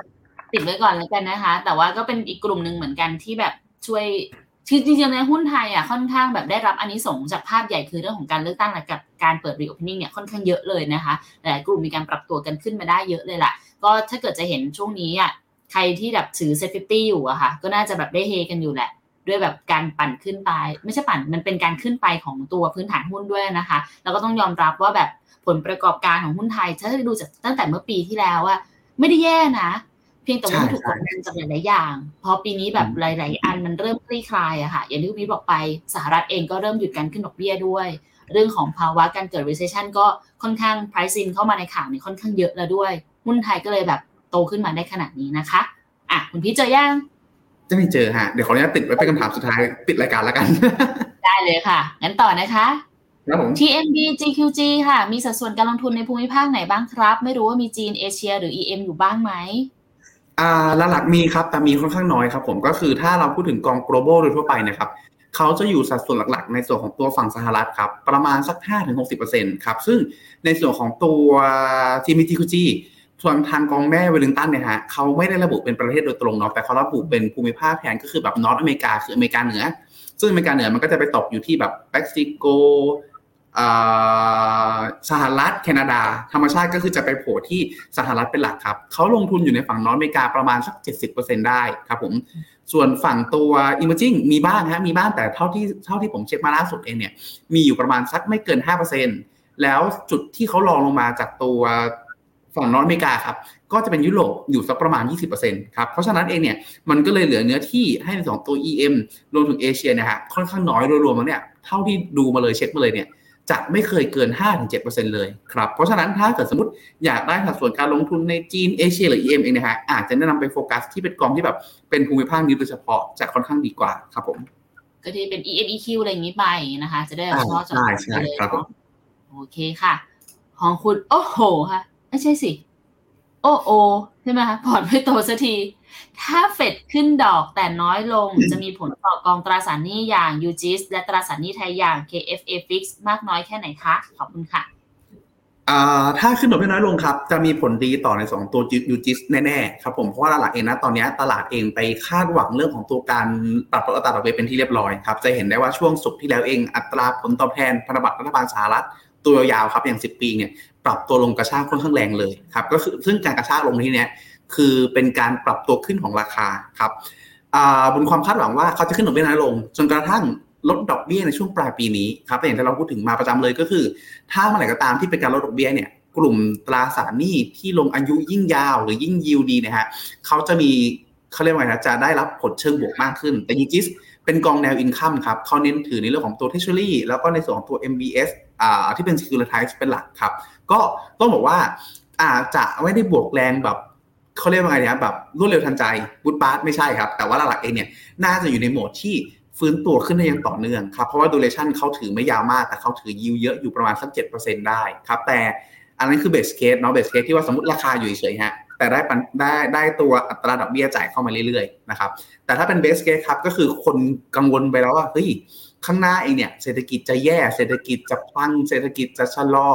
ติดไว้ก่อนแล้วกันนะคะ แต่ว่าก็เป็นอีกกลุ่มหนึ่งเหมือนกันที่แบบช่วย คือจริงๆในหุ้นไทยอะค่อนข้างแบบได้รับอันนี้ส่งจากภาพใหญ่คือเรื่องของการเลือกตั้งและกับการเปิด reopening เนี่ยค่อนข้างเยอะเลยนะคะหลายกลุ่มมีการปรับตัวกันขึ้นมาได้เยอะเลยล่ะ ก็ถ้าเกิดจะเห็นช่วงนี้อะใครที่แบบถือ SET50อยู่อะค่ะ ก็น่าจะแบบได้เฮกันอยู่แหละ ด้วยแบบการปั่นขึ้นไป ไม่ใช่ปั่นมันเป็นการขึ้นไปของตัวพื้นฐานหุ้นด้วยนะคะ แล้วก็ต้องยอมรับว่าแบบผลประกอบการของหุ้นไทยถ้าดูจากตั้งแต่เมื่อปีที่แล้วอะไม่ได้แย่นะ เพียงแต่ว่าใช่ถูกใช่กดดันจากหลายๆอย่างพอปีนี้แบบหลาย ๆ อันมันเริ่มคลี่คลายอะค่ะ อย่างที่คุณพีทบอกไปสหรัฐเองก็เริ่มหยุดการขึ้นดอกเบี้ยด้วย เรื่องของภาวะการเกิด recession ก็ค่อนข้าง price in เข้ามาในข่าวเนี่ยค่อนข้างเยอะแล้วด้วย หุ้นไทยก็เลยแบบโตขึ้นมาได้ขนาดนี้นะคะ อะคุณพีทเจอยังจะไม่เจอฮะ เดี๋ยวขออนุญาตติดไว้เป็นคำถามสุดท้ายปิดรายการแล้วกัน ได้เลยค่ะ งั้นต่อนะคะครับผม TMB GQG ค่ะ มีสัดส่วนการลงทุนในภูมิภาคไหนบ้างครับ ไม่รู้ว่ามีจีนเอเชีย หรือ EM อยู่บ้างไหม อ่าหลักๆมีครับแต่มีค่อนข้างน้อยครับผมก็คือถ้าเราพูดถึงกอง global โดยทั่วไปนะครับเขาจะอยู่สัดส่วนหลักๆ ในส่วนของตัวฝั่งสหรัฐครับประมาณสัก 5-60%ครับซึ่งในส่วนของตัว TMBGQG ส่วนทางกองแม่เวลิงตันเนี่ยฮะเขาไม่ได้ระบุเป็นประเทศโดยตรงเนาะแต่เขาระบุเป็นภูมิภาคแทนก็คือแบบ North America คืออเมริกาเหนือ ซึ่งอเมริกาเหนือมันก็จะไปตกอยู่ที่แบบเม็กซิโก สหรัฐแคนาดา ธรรมชาติก็คือจะไปโผล่ที่สหรัฐเป็นหลักครับเขาลงทุนอยู่ในฝั่ง North America ประมาณสัก 70%ได้ครับผมส่วนฝั่งตัว emerging มีบ้างฮะมีบ้างแต่เท่าที่เท่าที่ผมเช็คมาล่าสุดเองเนี่ยมีอยู่ประมาณสักไม่เกิน 5%แล้วจุดที่เขาลองลงมาจากตัวฝั่งนอร์ทอเมริกาครับก็จะเป็นยุโรปอยู่สักประมาณ 20%ครับเพราะฉะนั้นเองเนี่ยมันก็เลยเหลือเนื้อที่ให้ในสองตัว EM รวมถึงเอเชียนะฮะค่อนข้างน้อยโดยรวมแล้วเนี่ยเท่าที่ดูมาเลยเช็คมาเลยเนี่ย จะไม่เคยเกิน 5-7%เลยครับ เพราะฉะนั้นถ้าเกิดสมมติอยากได้สัดส่วนการลงทุนในจีนเอเชียหรือ EM เองนะฮะอาจจะแนะนำไปโฟกัสที่เป็นกองที่แบบเป็นภูมิภาคนี้โดยเฉพาะจะค่อนข้างดีกว่าครับผม ก็ที่เป็น EM EQ อะไรอย่างนี้ไปนะคะ จะได้เฉพาะเจาะใช่จงใช่ไปเลยครับผมเนาะโอเคค่ะ ของคุณ โอ้โหค่ะ ไม่ใช่สิ โอโอใช่ไหมคะพอร์ตไม่โตสักที ถ้าเฟดขึ้นดอกแต่น้อยลงจะมีผลต่อกองตราสารหนี้อย่าง UGIS และตราสารหนี้ไทยอย่าง KFA Fix มากน้อยแค่ไหนคะ ขอบคุณค่ะถ้าขึ้นดอกเบี้ยน้อยลงครับ จะมีผลดีต่อในสองตัวยูจิสแน่ๆครับผมเพราะว่าหลักๆเองนะตอนนี้ตลาดเองไปคาดหวังเรื่องของตัวการปรับลดอัตราดอกเบี้ยเป็นที่เรียบร้อยครับจะเห็นได้ว่าช่วงสุกที่แล้วเองอัตราผลตอบแทนพันธบัตรรัฐบาลสหรัฐตัวยาวครับอย่าง 10 ปีเนี่ยปรับตัวลงกระชากค่อนข้างแรงเลยครับก็คือซึ่งการกระชากลงที่เนี้ย คือเป็นการปรับตัวขึ้นของราคาครับบนความคาดหวังว่าเขาจะขึ้นดอกเบี้ยน้อยลง จนกระทั่งลดดอกเบี้ยในช่วงปลายปีนี้ครับอย่างที่เราพูดถึงมาประจำเลยก็คือ ถ้าเมื่อไหร่ก็ตามที่เป็นการลดดอกเบี้ยเนี่ยกลุ่มตราสารหนี้ที่ลงอายุยิ่งยาวหรือยิ่งยิวดีนะฮะเขาจะมีเขาเรียกว่าไงนะจะได้รับผลเชิงบวกมากขึ้น แต่ UGIS เป็นกองแนว income ครับเขาเน้นถือในเรื่องของตัว Treasury แล้วก็ในส่วนของตัว MBS อ่าที่เป็น Securitize เป็นหลักครับ ก็ต้องบอกว่าอาจจะไม่ได้บวกแรงแบบ เขาเรียกว่าไงนะแบบรวดเร็วทันใจปุ๊บปั๊บไม่ใช่ครับ แต่ว่าหลักๆเองเนี่ยน่าจะอยู่ในโหมดที่ฟื้นตัวขึ้นได้อย่างต่อเนื่องครับ เพราะว่า duration เขาถือไม่ยาวมาก แต่เขาถือยิวเยอะอยู่ประมาณสัก7%ได้ครับ แต่อันนั้นคือ base case เนาะ base case ที่ว่าสมมติราคาอยู่เฉยๆฮะแต่ได้ปันได้ได้ตัวอัตราดอกเบี้ยจ่ายเข้ามาเรื่อยๆนะครับแต่ถ้าเป็น best case ครับก็คือคนกังวลไปแล้วว่าเฮ้ยข้างหน้าเองเนี่ยเศรษฐกิจจะแย่เศรษฐกิจจะพังเศรษฐกิจจะชะลอ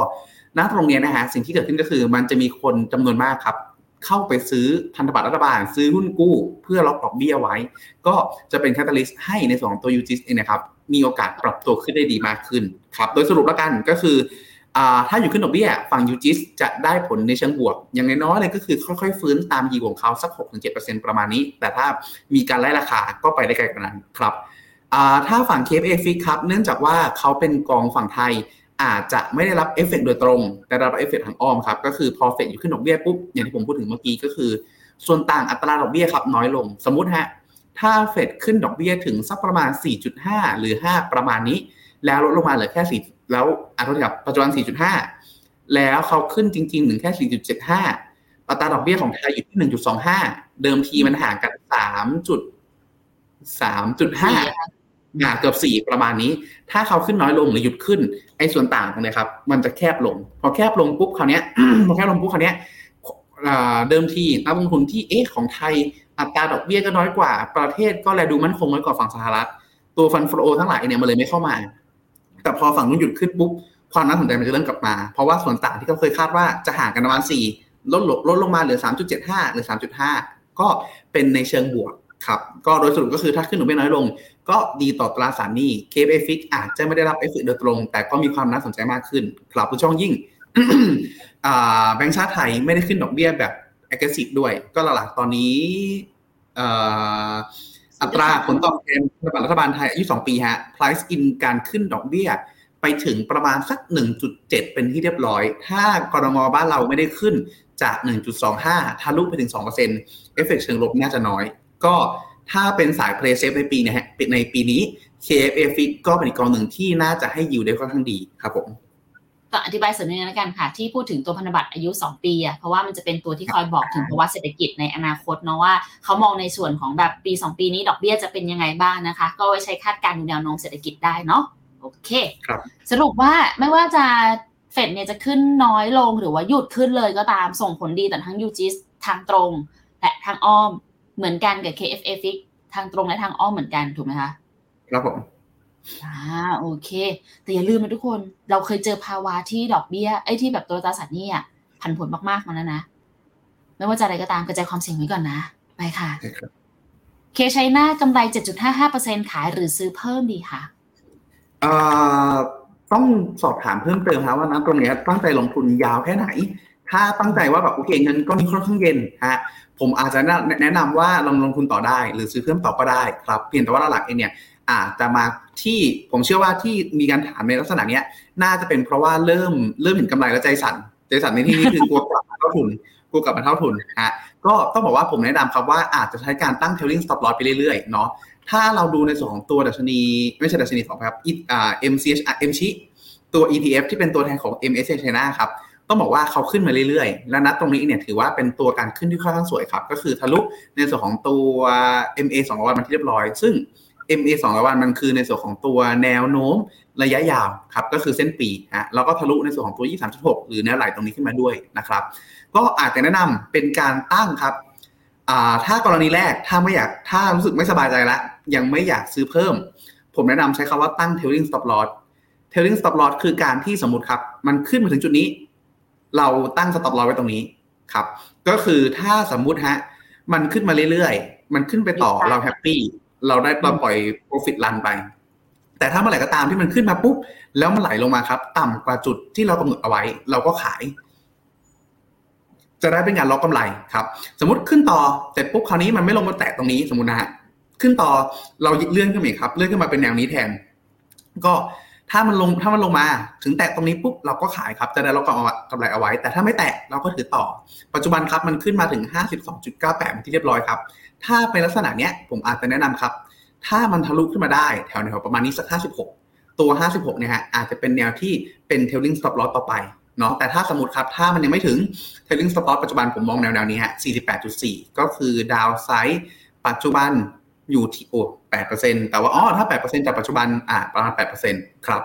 ณตรงเนี้ยนะฮะสิ่งที่เกิดขึ้นก็คือมันจะมีคนจำนวนมากครับ เข้าไปซื้อพันธบัตรรัฐบาล ซื้อหุ้นกู้ เพื่อล็อกดอกเบี้ยไว้ ก็จะเป็น catalyst ให้ในส่วนของตัว UGIS เองนะครับมีโอกาสปรับตัวขึ้นได้ดีมากขึ้นครับโดยสรุปแล้วกันก็คืออถ้าหยุดขึ้นดอกเบี้ยฝั่ง UGIS จะได้ผลในเชิงบวก อย่างน้อยๆเลยก็คือค่อยๆ ฟื้นตามยีของเขาสัก 6-7%ประมาณนี้ แต่ถ้ามีการไล่ราคาก็ไปได้ไกลกว่านั้นครับถ้าฝั่ง KFAFIX ครับ เนื่องจากว่าเขาเป็นกองฝั่งไทย อาจจะไม่ได้รับเอฟเฟกโดยตรง แต่รับเอฟเฟกทางอ้อมครับ ก็คือพอเฟดหยุดขึ้นดอกเบี้ยปุ๊บ อย่างที่ผมพูดถึงเมื่อกี้ก็คือ ส่วนต่างอัตราดอกเบี้ยครับน้อยลง สมมติฮะ ถ้าเฟดขึ้นดอกเบี้ยถึงสักประมาณ 4.5 หรือ 5 ประมาณนี้ แล้วลดลงมาเหลือแค่ 4 แล้วอัตรากเบี้ยปัจจุบัน 4.5 แล้วเขาขึ้นจริงๆถึงแค่ 4.75 อัตราดอกเบี้ยของไทยอยู่ที่ 1.25 เดิมทีมันห่างกัน 3.3.5 เกือบสี่ประมาณนี้ ถ้าเขาขึ้นน้อยลงหรือหยุดขึ้น ไอ้ส่วนต่างตรงนี้ครับ มันจะแคบลง พอแคบลงปุ๊บคราวนี้พอแคบลงปุ๊บคราวนี้เดิมทีนักลงทุนที่เอ๊ะของไทยอัตราดอกเบี้ยก็น้อยกว่า ประเทศก็แลดูมั่นคงน้อยกว่าฝั่งสหรัฐ ตัวฟันฟลอทั้งหลายเนี่ยมันเลยไม่เข้ามา แต่พอฝั่งนู้นหยุดขึ้นปุ๊บความน่าสนใจมันจะเริ่มกลับมา เพราะว่าส่วนต่างที่เขาเคยคาดว่าจะห่างกันประมาณสี่ลดลดลดลงมาเหลือ 3.75 หรือ 3.5 ก็เป็นในเชิงบวกครับ ก็โดยสรุปก็คือถ้าขึ้นดอกเบี้ยน้อยลง ก็ดีต่อตราสารหนี้ KFA Fix อาจจะไม่ได้รับเอฟเฟกต์โดยตรง แต่ก็มีความน่าสนใจมากขึ้นครับผู้ช่องยิ่งแบงก์ชาติไทยไม่ได้ขึ้นดอกเบี้ยแบบ aggressive ด้วย ก็หลักๆตอนนี้อัตราผลตอบแทนรัฐบาลไทยอายุ2ปีฮะ price in การขึ้นดอกเบี้ยไปถึงประมาณสัก 1.7 เป็นที่เรียบร้อย ถ้ากรมบ้านเราไม่ได้ขึ้นจาก 1.25 ทะลุไปถึง 2%เอฟเฟกเชิงลบน่าจะน้อย ก็ ถ้าเป็นสาย play safe ในปีนี้ฮะในปีนี้ KFA Fix ก็เป็นอีกกองหนึ่งที่น่าจะให้ยิวได้ค่อนข้างดีครับผมต่ออธิบายเสริมนิดนึงแล้วกันค่ะ ที่พูดถึงตัวพันธบัตรอายุ 2 ปีอะเพราะว่ามันจะเป็นตัวที่คอยบอกถึงภาวะเศรษฐกิจในอนาคตเนาะว่าเขามองในส่วนของแบบปี 2 ปีนี้ดอกเบี้ยจะเป็นยังไงบ้างนะคะ ก็ไว้ใช้คาดการณ์แนวโน้มเศรษฐกิจได้เนาะโอเคครับสรุปว่าไม่ว่าจะเฟดเนี่ยจะขึ้นน้อยลงหรือว่าหยุดขึ้นเลยก็ตามส่งผลดีต่อทั้งยูจิสทางตรง และทางอ้อม เหมือนกันกับ KFA Fix ทางตรงและทางอ้อมเหมือนกันถูกไหมคะ ครับผมอ่าโอเค แต่อย่าลืมนะทุกคน เราเคยเจอภาวะที่ดอกเบี้ยไอ้ที่แบบตัวตราสารหนี้อะผันผวนมากๆมาแล้วนะ ไม่ว่าจะอะไรก็ตามกระจายความเสี่ยงไว้ก่อนนะ ไปค่ะเคชัยหน้ากำไร 7.55%ขายหรือซื้อเพิ่มดีคะอ่าต้องสอบถามเพิ่มเติมครับว่านะตรงนี้ตั้งใจลงทุนยาวแค่ไหน ถ้าตั้งใจว่าแบบโอเคเงินก็มีค่อนข้างเย็นฮะผมอาจจะแนะนำว่าลองลงทุนต่อได้ หรือซื้อเพิ่มต่อก็ได้ครับเพียงแต่ว่าหลักเองเนี่ยอาจจะมาที่ผมเชื่อว่าที่มีการถามในลักษณะนี้น่าจะเป็นเพราะว่าเริ่มเริ่มเห็นกำไรแล้วใจสั่นใจสั่นในที่นี้คือกลัวกลับมาเท่าทุนกลัวกลับมาเท่าทุนฮะก็ต้องบอกว่าผมแนะนำครับว่าอาจจะใช้การตั้ง trailing stop loss ไปเรื่อยๆเนาะถ้าเราดูในส่วนของตัวดัชนี ไม่ใช่ดัชนีของครับอ่า MCH M ชิตัว ETF ที่เป็นตัวแทนของ MSCI China ครับ ต้องบอกว่าเขาขึ้นมาเรื่อยๆ และนัดตรงนี้เนี่ยถือว่าเป็นตัวการขึ้นที่ค่อนข้างสวยครับ ก็คือทะลุในส่วนของตัว MA 200วันมาที่เรียบร้อย ซึ่ง MA 200วันมันคือในส่วนของตัวแนวโน้มระยะยาวครับก็คือเส้นปีฮะแล้วก็ทะลุในส่วนของตัว 23.6 หรือแนวไหลตรงนี้ขึ้นมาด้วยนะครับ ก็อาจจะแนะนำเป็นการตั้งครับถ้ากรณีแรกถ้าไม่อยากถ้ารู้สึกไม่สบายใจแล้วยังไม่อยากซื้อเพิ่ม ผมแนะนำใช้คำว่าตั้ง tailing stop loss tailing stop loss คือการที่สมมติครับ มันขึ้นมาถึงจุดนี้ เราตั้งสต็อปลอไว้ตรงนี้ครับ ก็คือถ้าสมมุติฮะมันขึ้นมาเรื่อยๆ มันขึ้นไปต่อเราแฮปปี้เราได้เราปล่อย profit run ไป แต่ถ้าเมื่อไหร่ก็ตามที่มันขึ้นมาปุ๊บ แล้วมันไหลลงมาครับ ต่ำกว่าจุดที่เรากำหนดเอาไว้ เราก็ขาย จะได้เป็นการล็อกกำไรครับ สมมติขึ้นต่อเสร็จปุ๊บคราวนี้มันไม่ลงมาแตะตรงนี้สมมตินะฮะขึ้นต่อเราเลื่อนขึ้นมาครับ เลื่อนขึ้นมาเป็นแนวนี้แทน ก็ ถ้ามันลงถ้ามันลงมา ถึงแตะตรงนี้ปุ๊บเราก็ขายครับจะได้เราก็เอากำไรเอาไว้ แต่ถ้าไม่แตะเราก็ถือต่อ ปัจจุบันครับมันขึ้นมาถึง 52.98ที่เรียบร้อยครับ ถ้าเป็นลักษณะเนี้ยผมอาจจะแนะนำครับ ถ้ามันทะลุขึ้นมาได้แถวแถวประมาณนี้สัก 56 ตัว 56เนี่ยฮะอาจจะเป็นแนวที่เป็น tailing stop loss ต่อไปเนาะแต่ถ้าสมมติครับ ถ้ามันยังไม่ถึง tailing stop loss ปัจจุบันผมมองแนวแนวนี้ฮะ48.4 ก็คือ downside ปัจจุบัน อยู่ที่โอ้แปดเปอร์เซ็นต์แต่ว่าอ๋อถ้าแปดเปอร์เซ็นต์จากปัจจุบันอ่าประมาณแปดเปอร์เซ็นต์ครับ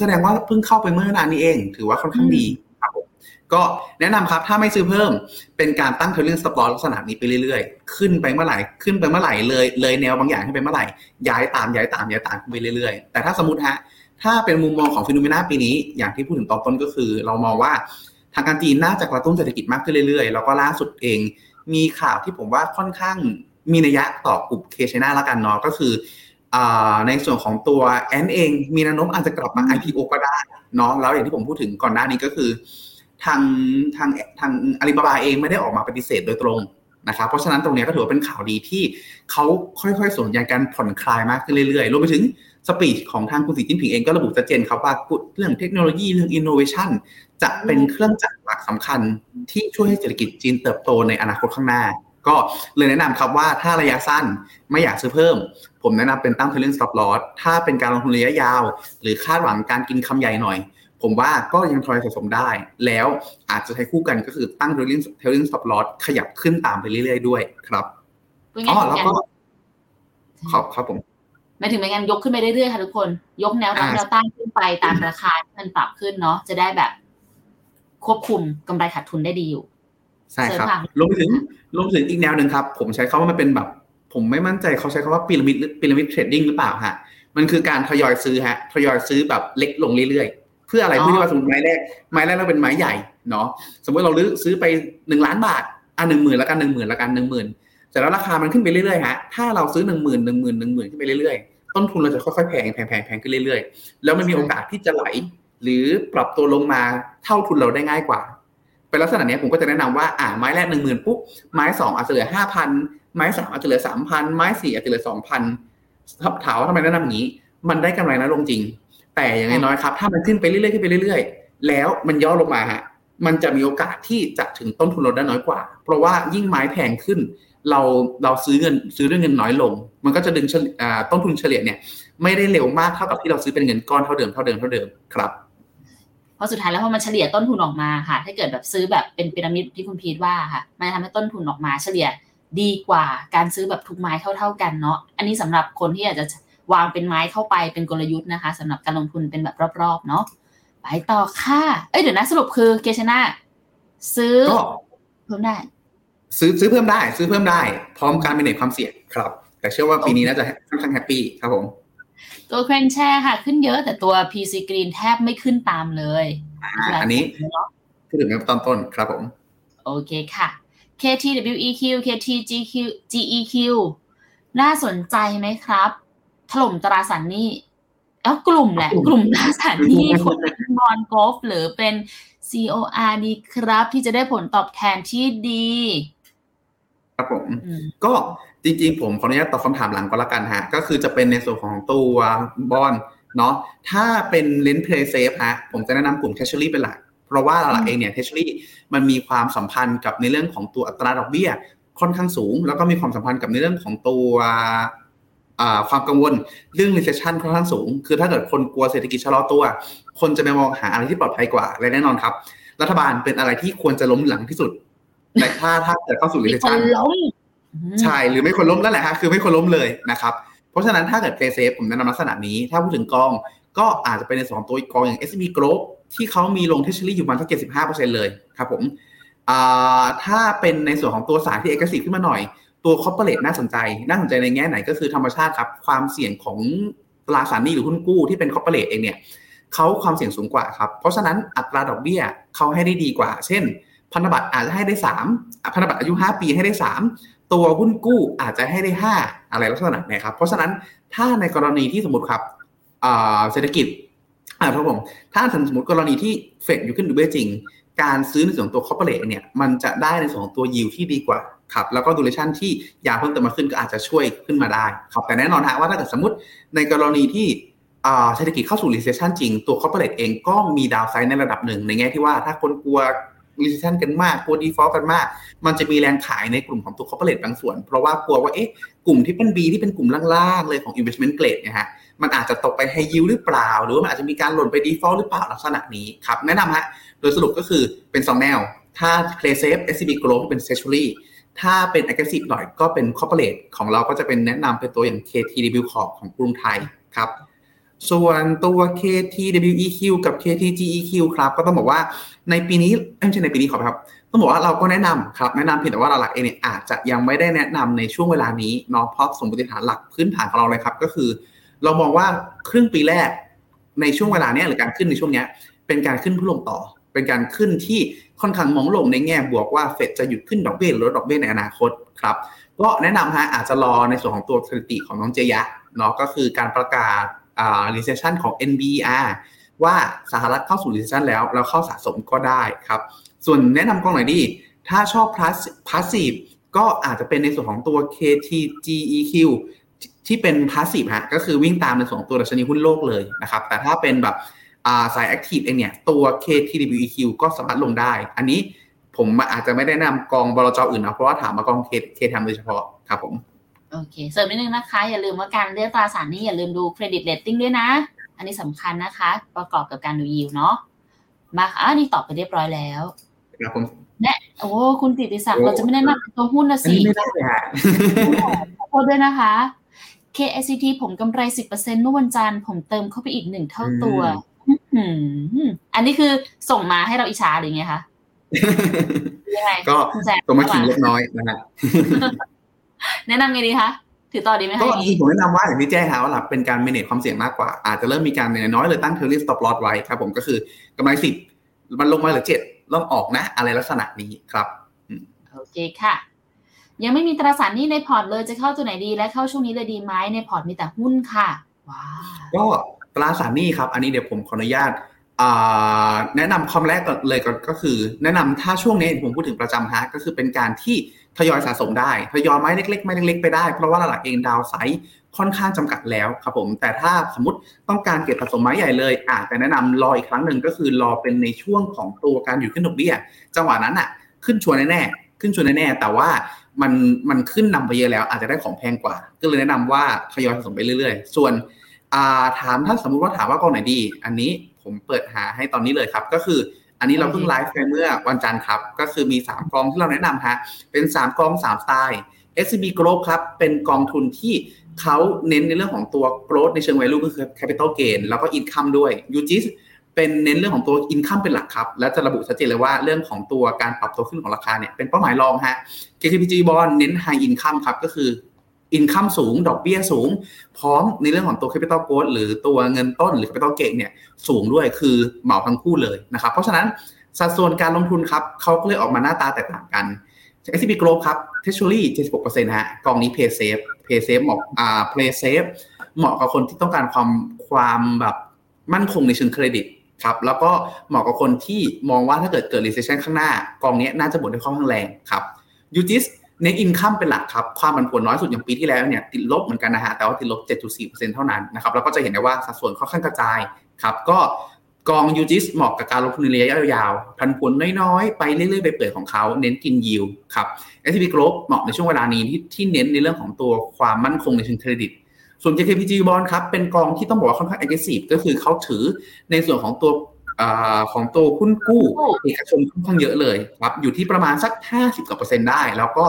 แสดงว่าเพิ่งเข้าไปเมื่อนานนี้เอง ถือว่าค่อนข้างดีครับผมก็แนะนำครับถ้าไม่ซื้อเพิ่มเป็นการตั้ง trailing stop ลักษณะนี้ไปเรื่อยๆ ขึ้นไปเมื่อไหร่ขึ้นไปเมื่อไหร่เลยเลยแนวบางอย่างให้ไปเมื่อไหร่ย้ายตามย้ายตามย้ายตามไปเรื่อยๆ แต่ถ้าสมมติฮะถ้าเป็นมุมมองของ FINNOMENA ปีนี้ อย่างที่พูดถึงตอนต้นก็คือ เรามองว่าทางการจีนน่าจะกระตุ้นเศรษฐกิจมากขึ้นเรื่อยๆ แล้วก็ล่าสุดเอง มีข่าวที่ผมว่าค่อนข้าง มีนัยยะต่อกลุ่มเคชนาละกันเนาะก็คือในส่วนของตัวแอนเอง มีแนวโน้มอาจจะกลับมา IPO ก็ได้เนาะแล้วอย่างที่ผมพูดถึงก่อนหน้านี้ก็คือ ทางทางทางอาลีบาบาเองไม่ได้ออกมาปฏิเสธโดยตรงนะครับเพราะฉะนั้นตรงนี้ก็ถือว่าเป็นข่าวดีที่เขาค่อยๆสนใจการผ่อนคลายมากขึ้นเรื่อยๆรวมไปถึงสปีดของทางคุณสีจิ้นผิงเองก็ระบุชัดเจนครับว่าเรื่องเทคโนโลยีเรื่องอินโนเวชันจะเป็นเครื่องจักรหลักสำคัญที่ช่วยให้เศรษฐกิจจีนเติบโตในอนาคตข้างหน้า ก็เลยแนะนำครับว่าถ้าระยะสั้นไม่อยากซื้อเพิ่ม ผมแนะนำเป็นตั้ง trailing stop loss ถ้าเป็นการลงทุนระยะยาว หรือคาดหวังการกินคำใหญ่หน่อย ผมว่าก็ยังทอยสะสมได้ แล้วอาจจะใช้คู่กันก็คือตั้ง trailing trailing stop loss ขยับขึ้นตามไปเรื่อยๆด้วยครับอ๋อแล้วก็ครับครับผมหมายถึงเป็นการยกขึ้นไปเรื่อยๆค่ะทุกคน ยกแนวรับแนวต้านขึ้นไปตามราคาที่มันปรับขึ้นเนาะจะได้แบบควบคุมกำไรขาดทุนได้ดีอยู่ ใช่ครับเสริมค่ะรวมไปถึงรวมไปถึงอีกแนวหนึ่งครับ ผมใช้คาว่ามันเป็นแบบ ผมไม่มั่นใจเขาใช้คาว่าพีระมิดพีระมิดเทรดดิ้งหรือเปล่าฮะมันคือการทยอยซื้อฮะทยอยซื้อแบบเล็กลงเรื่อยๆ เพื่ออะไรอ๋อเพื่อที่ว่าสมมติไม้แรกไม้แรกเราเป็นไม้ใหญ่เนาะสมมติเราซื้อไปหนึ่งล้านบาทอะหนึ่งหมื่นแล้วกันหนึ่งหมื่นแล้วกันหนึ่งหมื่นเสร็จแล้วราคามันขึ้นไปเรื่อยๆฮะถ้าเราซื้อหนึ่งหมื่นหนึ่งหมื่นหนึ่งหมื่นขึ้นไปเรื่อยๆ ต้นทุนเราจะค่อยๆแพงแพงแพงแพงขึ้นเรื่อยๆ แล้วมันมีโอกาสที่จะไหล หรือปรับตัวลงมาเท่าทุนเราได้ง่ายกว่า เป็นลักษณะนี้ผมก็จะแนะนำว่าอ่าไม้แรกหนึ่งหมื่นปุ๊บไม้สองอาจจะเหลือห้าพันไม้สามอาจจะเหลือสามพันไม้สี่อาจจะเหลือสองพันถามว่าทำไมแนะนำอย่างนี้ มันได้กำไรน้อยลงจริง แต่อย่างน้อยครับ ถ้ามันขึ้นไปเรื่อยๆขึ้นไปเรื่อยๆ แล้วมันย่อลงมาฮะมันจะมีโอกาสที่จะถึงต้นทุนเราได้น้อยกว่า เพราะว่ายิ่งไม้แพงขึ้น เราเราซื้อเงินซื้อด้วยเงินน้อยลง มันก็จะดึงเฉลี่ยอ่าต้นทุนเฉลี่ยเนี่ยไม่ได้เร็วมากเท่ากับที่เราซื้อเป็นเงินก้อนเท่าเดิมเท่าเดิมเท่าเดิมครับ เพราะสุดท้ายแล้วพอมันเฉลี่ยต้นทุนออกมาค่ะ ถ้าเกิดแบบซื้อแบบเป็นพีระมิดที่คุณพีทว่าค่ะ มันจะทำให้ต้นทุนออกมาเฉลี่ยดีกว่าการซื้อแบบทุกไม้เท่า ๆกันเนาะ อันนี้สำหรับคนที่อยากจะวางเป็นไม้เข้าไปเป็นกลยุทธ์นะคะสำหรับการลงทุนเป็นแบบรอบๆเนาะ ไปต่อค่ะ เอ้ยเดี๋ยวนะสรุปคือ K-CHINA ซื้อก็เพิ่มได้ ซื้อซื้อเพิ่มได้ ซื้อเพิ่มได้ พร้อมการ manage ความเสี่ยงครับ แต่เชื่อว่าปีนี้น่าจะค่อนข้าง happy ครับผม ตัว KraneShares ค่ะ ขึ้นเยอะแต่ตัว P-CGREEN แทบไม่ขึ้นตามเลยอ่าอันนี้เนาะพูดถึงในตอนต้นครับผม โอเคค่ะ KTWEQ KTGQ GEQ น่าสนใจไหมครับ ถล่มตราสารหนี้เอ้ากลุ่มแหละ กลุ่มตราสารหนี้คนนอนกอล์ฟหรือเป็น COR ดีครับ ที่จะได้ผลตอบแทนที่ดี ครับผมอืมก็ จริงๆ ผมขออนุญาตตอบคำถามหลังก็แล้วกันฮะ ก็คือจะเป็นในส่วนของตัวบอลเนาะถ้าเป็นเลนเพลย์เซฟฮะผมจะแนะนำกลุ่ม Treasury เป็นหลัก เพราะว่าหลักๆเองเนี่ย Treasury มันมีความสัมพันธ์กับในเรื่องของตัวอัตราดอกเบี้ยค่อนข้างสูง แล้วก็มีความสัมพันธ์กับในเรื่องของตัวอ่าความกังวลเรื่อง recession ค่อนข้างสูง คือถ้าเกิดคนกลัวเศรษฐกิจชะลอตัว คนจะไปมองหาอะไรที่ปลอดภัยกว่าและแน่นอนครับ รัฐบาลเป็นอะไรที่ควรจะล้มหลังที่สุดแต่ถ้าถ้าเกิดเข้าสู่มีคน recession ล้มอืม ใช่หรือไม่ควรล้มนั่นแหละฮะคือไม่ควรล้มเลยนะครับ เพราะฉะนั้นถ้าเกิด play safe ผมแนะนำลักษณะนี้ ถ้าพูดถึงกองก็อาจจะเป็นในสองตัวอีกกองอย่าง SB Group ที่เขามีลง Treasury อยู่ประมาณสัก75%เลยครับผมถ้าเป็นในส่วนของตัวสายที่ aggressive ขึ้นมาหน่อย ตัว corporate น่าสนใจ น่าสนใจในแง่ไหนก็คือธรรมชาติครับ ความเสี่ยงของตราสารหนี้หรือหุ้นกู้ที่เป็น corporate เองเนี่ยเขาความเสี่ยงสูงกว่าครับ เพราะฉะนั้นอัตราดอกเบี้ยเขาให้ได้ดีกว่า เช่น พันธบัตรอาจจะให้ได้3อะพันธบัตรอายุ 5 ปีให้ได้ 3 ตัวหุ้นกู้อาจจะให้ได้ 5 อะไรลักษณะเนี้ครับ เพราะฉะนั้นถ้าในกรณีที่สมมติครับเศรษฐกิจอ่าครับผมถ้าสมมติกรณีที่เฟดอยู่ขึ้นดอกเบ้จริง การซื้อในส่วนของตัว corporate เนี่ยมันจะได้ในส่วนของตัว yield ที่ดีกว่าครับแล้วก็ duration ที่ยาวเพิ่มเติมมาขึ้นก็อาจจะช่วยขึ้นมาได้ครับแต่แน่นอนฮะว่าถ้าเกิดสมมติในกรณีที่เศรษฐกิจเข้าสู่ recession จริง ตัว corporate เองก็มี downside ในระดับหนึ่ง ในแง่ที่ว่าถ้าคนกลัว recession กันมากกลัว default กันมาก มันจะมีแรงขายในกลุ่มของตัว corporate บางส่วน เพราะว่ากลัวว่าเอ๊ะกลุ่มที่เป็น B ที่เป็นกลุ่มล่างๆเลยของ investment grade นี่ยฮะมันอาจจะตกไป high yield หรือเปล่า หรือว่ามันอาจจะมีการหล่นไป default หรือเปล่าลักษณะนี้ครับแนะนำฮะโดยสรุปก็คือเป็น 2 แนว ถ้า play safe SCB Growth เป็น treasury ถ้าเป็น aggressive หน่อยก็เป็น corporate ของเราก็จะเป็นแนะนำเป็นตัวอย่าง KTW Corp ของกรุงไทยครับ ส่วนตัว KTWEQ กับ KTGEQ ครับก็ต้องบอกว่าในปีนี้ไม่ใช่ในปีนี้ขอครับ ต้องบอกว่าเราก็แนะนำครับแนะนำเพียงแต่ว่าหลักเองเนี่ยอาจจะยังไม่ได้แนะนำในช่วงเวลานี้เนาะเพราะสมมติฐานหลักพื้นฐานของเราเลยครับ ก็คือ เรามองว่าครึ่งปีแรกในช่วงเวลาเนี้ยหรือการขึ้นในช่วงเนี้ยเป็นการขึ้นเพื่อลงต่อ เป็นการขึ้นที่ค่อนข้างมองลงในแง่บวกว่าเฟดจะหยุดขึ้นดอกเบี้ยหรือลดดอกเบี้ยในอนาคตครับก็แนะนำฮะอาจจะรอในส่วนของตัวสถิติของน้องเจยะเนาะก็คือการประกาศ recession ของ NBER ว่าสหรัฐเข้าสู่ recession แล้วแล้วเข้าสะสมก็ได้ครับ ส่วนแนะนำกองไหนดี ถ้าชอบ passive ก็อาจจะเป็นในส่วนของตัว KTGEQ ที่เป็น passive ฮะก็คือวิ่งตามในส่วนของตัวดัชนีหุ้นโลกเลยนะครับ แต่ถ้าเป็นแบบสาย active เองเนี่ยตัว KTWEQ ก็สามารถลงได้ อันนี้ผมอาจจะไม่ได้แนะนำกองบลจอื่นนะเพราะว่าถามมากอง K K ทำโดยเฉพาะครับผม โอเค เสริมนิดนึงนะคะ อย่าลืมว่าการเลือกตราสารหนี้อย่าลืมดูเครดิตเ a ตติ้งด้วยนะ อันนี้สำคัญนะคะ ประกอบกับการดูยิวเนาะมาค่ะอันนี้ตอบไปเรียบร้อยแล้วครับผมแนะโอ้คุณติติศักดิ์โอ้เราจะไม่ได้นำตัวหุ้นนะอันสินี้ไม่ได้เลยฮะขอโทษด้วยนะคะ KICT ผมกำไร 10%เมื่อวันจันทร์ผมเติมเข้าไปอีกหนึ่งเท่าตัวอื้อหืออันนี้คือส่งมาให้เราอิจฉาหรือไงคะยังไงก็คุณแซมตัวมาขิงเล็กน้อยนะฮะ แนะนำไงดีคะถือต่อดีไหมคะก็อย่างจรินี้งๆผมแนะนำว่าอย่างที่แจ้งครับว่าหลักเป็นการ manage ความเสี่ยงมากกว่า อาจจะเริ่มมีการน้อยเลยตั้ง trailing stop loss ไว้ครับผมก็คือกำไรสิบมันลงมาเหลือเจ็ดเริ่มออกนะ อะไรลักษณะนี้ครับโอเคค่ะ ยังไม่มีตราสารหนี้ในพอร์ตเลยจะเข้าตัวไหนดีและเข้าช่วงนี้เลยดีไหมในพอร์ตมีแต่หุ้นค่ะว้าวก็ตราสารหนี้ครับ อันนี้เดี๋ยวผมขออนุญาตอ่าแนะนำคอมแรกก่อนเลยก็ก็คือ แนะนำถ้าช่วงนี้ผมพูดถึงประจำฮะก็คือเป็นการที่ ทยอยสะสมได้ทยอยไม้เล็กๆไม้เล็กๆไปได้ เพราะว่าหลักเองดาวไซด์ค่อนข้างจำกัดแล้วครับผม แต่ถ้าสมมติต้องการเก็บสะสมไม้ใหญ่เลยอาจจะแนะนำรออีกครั้งหนึ่งก็คือรอเป็นในช่วงของตัวการอยู่ขึ้นดอกเบี้ยจังหวะนั้นอะ ขึ้นชัวร์แน่ๆขึ้นชัวร์แน่ๆแต่ว่ามันมันขึ้นนำไปเยอะแล้ว อาจจะได้ของแพงกว่า ก็เลยแนะนำว่าทยอยสะสมไปเรื่อยๆ ส่วนาถามถ้าสมมุติว่าถามว่ากองไหนดี อันนี้ผมเปิดหาให้ตอนนี้เลยครับ ก็คือ อันนี้เราเพิ่งไลฟ์ไปเมื่อวันจันทร์ครับ ก็คือมี 3กองที่เราแนะนำฮะเป็น 3กอง3สไตล์ SCB Growth ครับ เป็นกองทุนที่เขาเน้นในเรื่องของตัว growth ในเชิง value ก็คือ capital gain แล้วก็ income ด้วย UGIS เป็นเน้นเรื่องของตัว income เป็นหลักครับ และจะระบุชัดเจนเลยว่าเรื่องของตัวการปรับตัวขึ้นของราคาเนี่ยเป็นเป้าหมายรองฮะ KKPG Bond เน้น high income ครับก็คือ income สูง ดอกเบี้ยสูง พร้อมในเรื่องของตัว capital growth หรือตัวเงินต้นหรือ capital gain เนี่ยสูงด้วยคือเหมาทั้งคู่เลยนะครับ เพราะฉะนั้นสัดส่วนการลงทุนครับเขาก็เลยออกมาหน้าตาแตกต่างกัน S&P Global ครับ Treasury 76%ฮะกองนี้ Pay Safe Pay Safe เหมาะอ่า Play Safe เหมาะกับคนที่ต้องการความความแบบมั่นคงในเชิงเครดิตครับแล้วก็เหมาะกับคนที่มองว่าถ้าเกิดเกิด recession ข้างหน้า กองนี้น่าจะบดได้ค่อนข้างแรงครับ UGIS เน็ตอินคัมเป็นหลักครับ ความผันผวนน้อยสุดอย่างปีที่แล้วเนี่ยติดลบเหมือนกันนะฮะ แต่ว่าติดลบ 7.4%เท่านั้นนะครับ แล้วก็จะเห็นได้ว่าสัดส่วนค่อนข้างกระจายครับ ก็กอง UGIS เหมาะกับการลงทุนในระยะยาวผันผวนน้อยๆ ไปเรื่อยๆ ไปเปื่อยของเขาเน้นกินยิวครับ S&P Global เหมาะในช่วงเวลานี้ที่ที่เน้นในเรื่องของตัวความมั่นคงในเชิงเครดิตส่วน JKPG Bond ครับเป็นกองที่ต้องบอกว่าค่อนข้าง aggressive ก็คือเขาถือในส่วนของตัว อาของตัวหุ้นกู้เอกชนค่อนข้างเยอะเลยครับอยู่ที่ประมาณสัก 50กว่าเปอร์เซ็นต์ได้ แล้วก็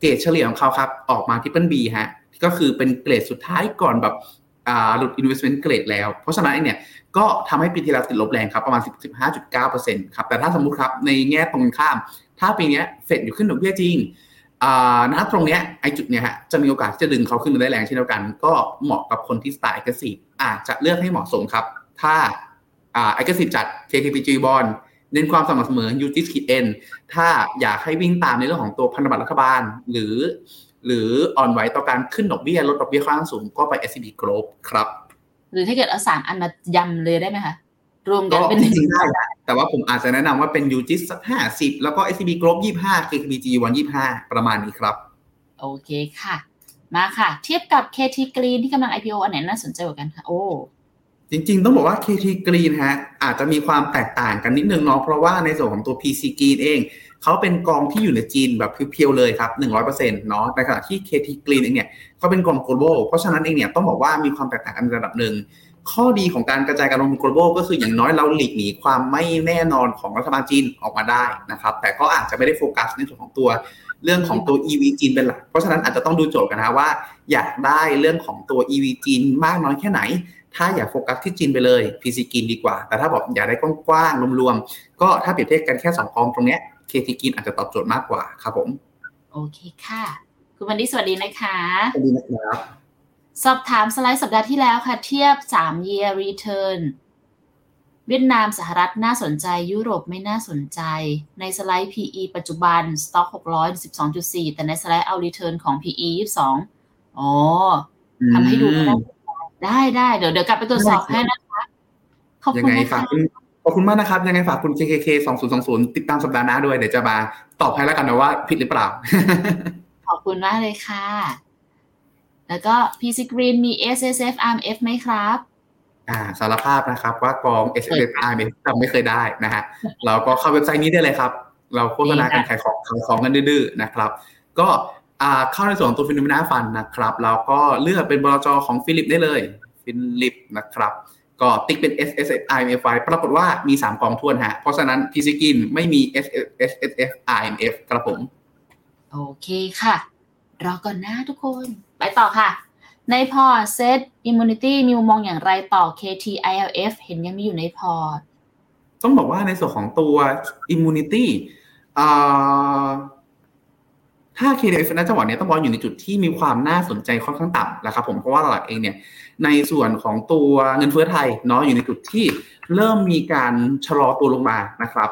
เกรดเฉลี่ยของเขาครับ ออกมาที่เป็น B ฮะก็คือเป็นเกรดสุดท้ายก่อนแบบอ่าหลุด investment grade แล้ว เพราะฉะนั้นไอ้เนี่ยก็ทำให้ปีที่แล้วติดลบแรงครับ ประมาณ 15.9%ครับ แต่ถ้าสมมุติครับ ในแง่ตรงกันข้าม ถ้าปีเนี้ยเฟดอยู่ขึ้นดอกเบี้ยจริงอ่าณตรงเนี้ยไอ้จุดเนี้ยฮะจะมีโอกาสที่จะดึงเขาขึ้นมาได้แรงเช่นเดียวกัน ก็เหมาะกับคนที่สไตล์ aggressive อาจจะเลือกให้เหมาะสมครับ ถ้า อ่า aggressive จัด KKPG bond เน้นความสม่ำเสมอ u t i s n ถ้าอยากให้วิ่งตามในเรื่องของตัวพันธบัตรรัฐบาล หรือ หรืออ่อนไหวต่อการขึ้นดอกเบี้ยลดดอกเบี้ยค่อนข้างสูงก็ไป SCB Group ครับ หรือถ้าเกิดเอาสามอันมายำเลยได้ไหมคะรวมกัก็นเป็นจริงๆได้นะแต่ว่าผมอาจจะแนะนำว่าเป็น u g i s สักห้าสิบแล้วก็ SCB Group ยี่ห้า KKPG วันยี่ห้าประมาณนี้ครับ โอเคค่ะ มาค่ะ เทียบกับ KT Green ที่กำลัง IPO อันไหนน่าสนใจกว่ากันคะโอ้ จริงๆ ต้องบอกว่า KT Green ฮะอาจจะมีความแตกต่างกันนิดนึงเนาะเพราะว่าในส่วนของตัว PC Green เอง เขาเป็นกองที่อยู่ในจีนแบบเพียวๆเลยครับ 100%เนาะในขณะที่ KT Green เองเนี่ยเขาเป็นกอง global เพราะฉะนั้นเองเนี่ยต้องบอกว่ามีความแตกต่างกันระดับหนึ่งข้อดีของการกระจายการลงทุน global ก็คืออย่างน้อยเราหลีกหนีความไม่แน่นอนของรัฐบาลจีนออกมาได้นะครับ แต่ก็อาจจะไม่ได้โฟกัสในส่วนของตัวเรื่องของตัว EV จีนเป็นหลัก เพราะฉะนั้นอาจจะต้องดูโจทย์กันนะว่า อยากได้เรื่องของตัว EV จีนมากน้อยแค่ไหน ถ้าอยากโฟกัสที่จีนไปเลย PC กินดีกว่า แต่ถ้าบอกอยากได้กว้างๆรวมๆ ก็ถ้าเปรียบเทียบกันแค่2กองตรงเนี้ย KT กินอาจจะตอบโจทย์มากกว่าครับผม โอเคค่ะ คุณวันนี้สวัสดีนะคะสวัสดีนะครับสอบถามสไลด์สัปดาห์ที่แล้วค่ะ เทียบ 3 year return เวียดนามสหรัฐน่าสนใจ ยุโรปไม่น่าสนใจ ในสไลด์ PE ปัจจุบัน Stock 600 12.4 แต่ในสไลด์เอา return ของ PE 22 อ๋อทำให้ดูก็ได้ ได้ได้เดี๋ยวเดี๋ยวกลับไปตรวจสอบให้นะคะขอบยังคุณไงนะฝากคะคุณขอบคุณมากนะครับ ยังไงฝากคุณ KKK 2020 ติดตามสัปดาห์หน้าด้วย เดี๋ยวจะมาตอบให้แล้วกันนะว่าผิดหรือเปล่า ขอบคุณมากเลยค่ะ แล้วก็ PC Green มี S S F R M F ไหมครับ อ่าสารภาพนะครับว่ากอง s s i เนี่ยจำไม่เคยได้นะฮะ เราก็เข้าเว็บไซต์นี้ได้เลยครับ เราโฆษณากันขายของขายของกันดื้อๆนะครับ ก็อ่า เข้าในส่วนของตัวฟิโนเมนาฟันนะครับแล้วก็เลือกเป็นบลจของฟิลิปได้เลยฟิลิปนะครับ ก็ติ๊กเป็น S S I M F ไว้ปรากฏว่ามี 3 กองทวนฮะ เพราะฉะนั้นพีซกินไม่มี S S S F I M F ครับผม โอเคค่ะ รอก่อนนะทุกคน ไปต่อค่ะ ในพอร์ตเซตอิมมูนิตี้มีมุมมองอย่างไรต่อ KT ILF เห็นยังมีอยู่ในพอร์ต ต้ต้องบอกว่าในส่วนของตัว immunity ถ้า KDF ณจังหวะนี้ต้องบอกอยู่ในจุดที่มีความน่าสนใจค่อนข้างต่ำแล้วครับผมเพราะว่าตลาดเองเนี่ยในส่วนของตัวเงินเฟ้อไทยเนาะอยู่ในจุดที่เริ่มมีการชะลอตัวลงมานะครับ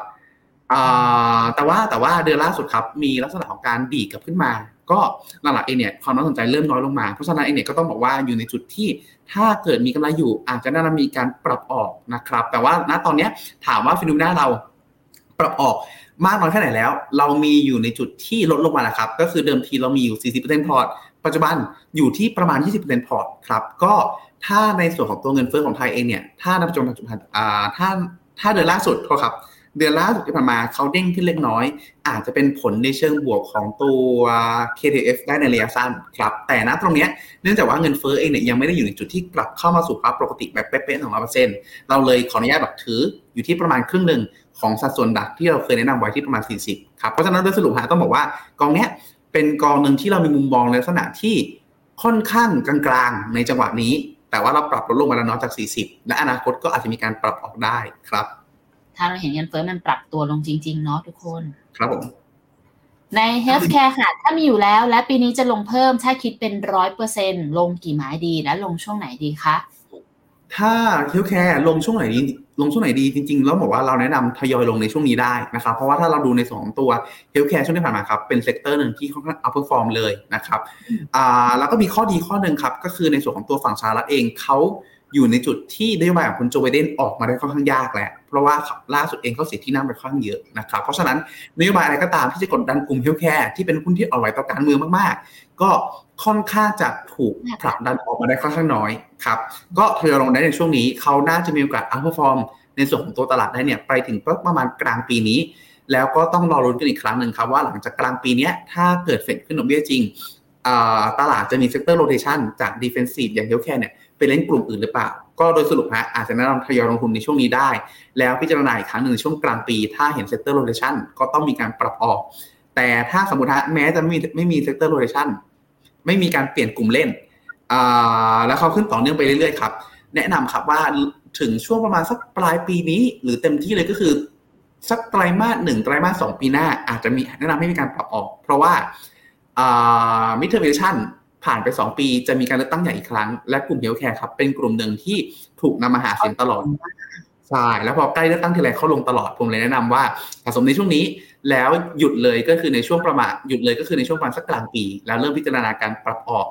แต่ว่าแต่ว่าเดือนล่าสุดครับมีลักษณะของการดีกลับขึ้นมา ก็หลักๆเองเนี่ยความน่าสนใจเริ่มน้อยลงมาเพราะฉะนั้นเองเนี่ยก็ต้องบอกว่าอยู่ในจุดที่ถ้าเกิดมีกำไรอยู่อาจจะน่าจะมีการปรับออกนะครับ แต่ว่าณตอนนี้ถามว่า Finnomena เราปรับออก มากน้อยแค่ไหนแล้ว เรามีอยู่ในจุดที่ลดลงมาแล้วครับ ก็คือเดิมทีเรามีอยู่ 40%พอร์ต ปัจจุบันอยู่ที่ประมาณ 20%พอร์ตครับ ก็ถ้าในส่วนของตัวเงินเฟ้อของไทยเองเนี่ย ถ้านับจนปัจจุบันอ่าถ้าถ้าเดือนล่าสุดครับ เดือนล่าสุดที่ผ่านมาเขาเด้งขึ้นเล็กน้อย อาจจะเป็นผลในเชิงบวกของตัว KTF ได้ในระยะสั้นครับ แต่ณตรงนี้เนื่องจากว่าเงินเฟ้อเองเนี่ยยังไม่ได้อยู่ในจุดที่กลับเข้ามาสู่ภาวะปกติแบบเป๊ะๆของร้อยเปอร์เซ็นต์เราเลยขออนุญาตแบบถืออยู่ที่ประมาณครึ่งหนึ่ง ของสัดส่วนดักที่เราเคยแนะนำไว้ที่ประมาณ 40ครับเพราะฉะนั้นโดยสรุปฮะต้องบอกว่ากองเนี้ยเป็นกองหนึ่งที่เรามีมุมมองในลักษณะที่ค่อนข้างกลางๆ ในจังหวะนี้ แต่ว่าเราปรับลดลงมาแล้วน้อยจาก 40 และอนาคตก็อาจจะมีการปรับออกได้ครับ ถ้าเราเห็นเงินเฟ้อมันปรับตัวลงจริง ๆ เนาะทุกคน ครับผมใน healthcare ค่ะ ถ้ามีอยู่แล้วและปีนี้จะลงเพิ่มถ้าคิดเป็นร้อยเปอร์เซ็นลงกี่ไม้ดีและลงช่วงไหนดีคะ ถ้า healthcare ลงช่วงไหนดีลงช่วงไหนดีจริงๆ แล้วบอกว่าเราแนะนำทยอยลงในช่วงนี้ได้นะครับ เพราะว่าถ้าเราดูในสองตัว healthcare ช่วงที่ผ่านมาครับ เป็น sector หนึ่งที่ค่อนข้าง outperform เลยนะครับอ่าแล้วก็มีข้อดีข้อหนึ่งครับ ก็คือในส่วนของตัวฝั่งสหรัฐเองเขาอยู่ในจุดที่นโยบายของคุณโจไบเดนออกมาได้ค่อนข้างยากแล้ว เพราะว่าล่าสุดเองเขาเสียที่นั่งไปค่อนข้างเยอะนะครับ เพราะฉะนั้นนโยบายอะไรก็ตามที่จะกดดันกลุ่ม healthcare ที่เป็นหุ้นที่อ่อนไหวต่อการเมืองมากๆ ก็ค่อนข้างจะถูกผลักดันออกมาได้ค่อนข้างน้อย ครับก็ทยอยลงได้ในช่วงนี้เขาน่าจะมีโอกาส outperform ในส่วนของตัวตลาดได้เนี่ยไปถึงประมาณกลางปีนี้ แล้วก็ต้องรอลุ้นกันอีกครั้งหนึ่งครับว่าหลังจากกลางปีนี้ถ้าเกิดเฟดขึ้นดอกเบี้ยจริงตลาดจะมี sector rotation จาก defensive อย่าง healthcare เนี่ยไปเล่นกลุ่มอื่นหรือเปล่า ก็โดยสรุปฮะอาจจะแนะนำทยอยลงทุนในช่วงนี้ได้ แล้วพิจารณาอีกครั้งหนึ่งช่วงกลางปี ถ้าเห็น sector rotation ก็ต้องมีการปรับออก แต่ถ้าสมมติฮะแม้จะไม่มีไม่มี sector rotation ไม่มีการเปลี่ยนกลุ่มเล่น แล้วเขาขึ้นต่อเนื่องไปเรื่อยๆครับ แนะนำครับว่าถึงช่วงประมาณสักปลายปีนี้ หรือเต็มที่เลยก็คือ สักไตรมาสหนึ่งไตรมาสสองปีหน้า อาจจะมีแนะนำให้มีการปรับออก เพราะว่า midterm electionผ่านไป 2 ปีจะมีการเลือกตั้งใหญ่อีกครั้ง และกลุ่ม healthcare ครับ เป็นกลุ่มหนึ่งที่ถูกนำมาหาเสียงตลอดใช่แล้วพอใกล้เลือกตั้งทีไรเขาลงตลอดผมเลยแนะนำว่าสะสมในช่วงนี้ แล้วหยุดเลยก็คือในช่วงประมาณหยุดเลยก็คือในช่วงประมาณสักกลางปี แล้วเริ่มพิจารณาการปรับออก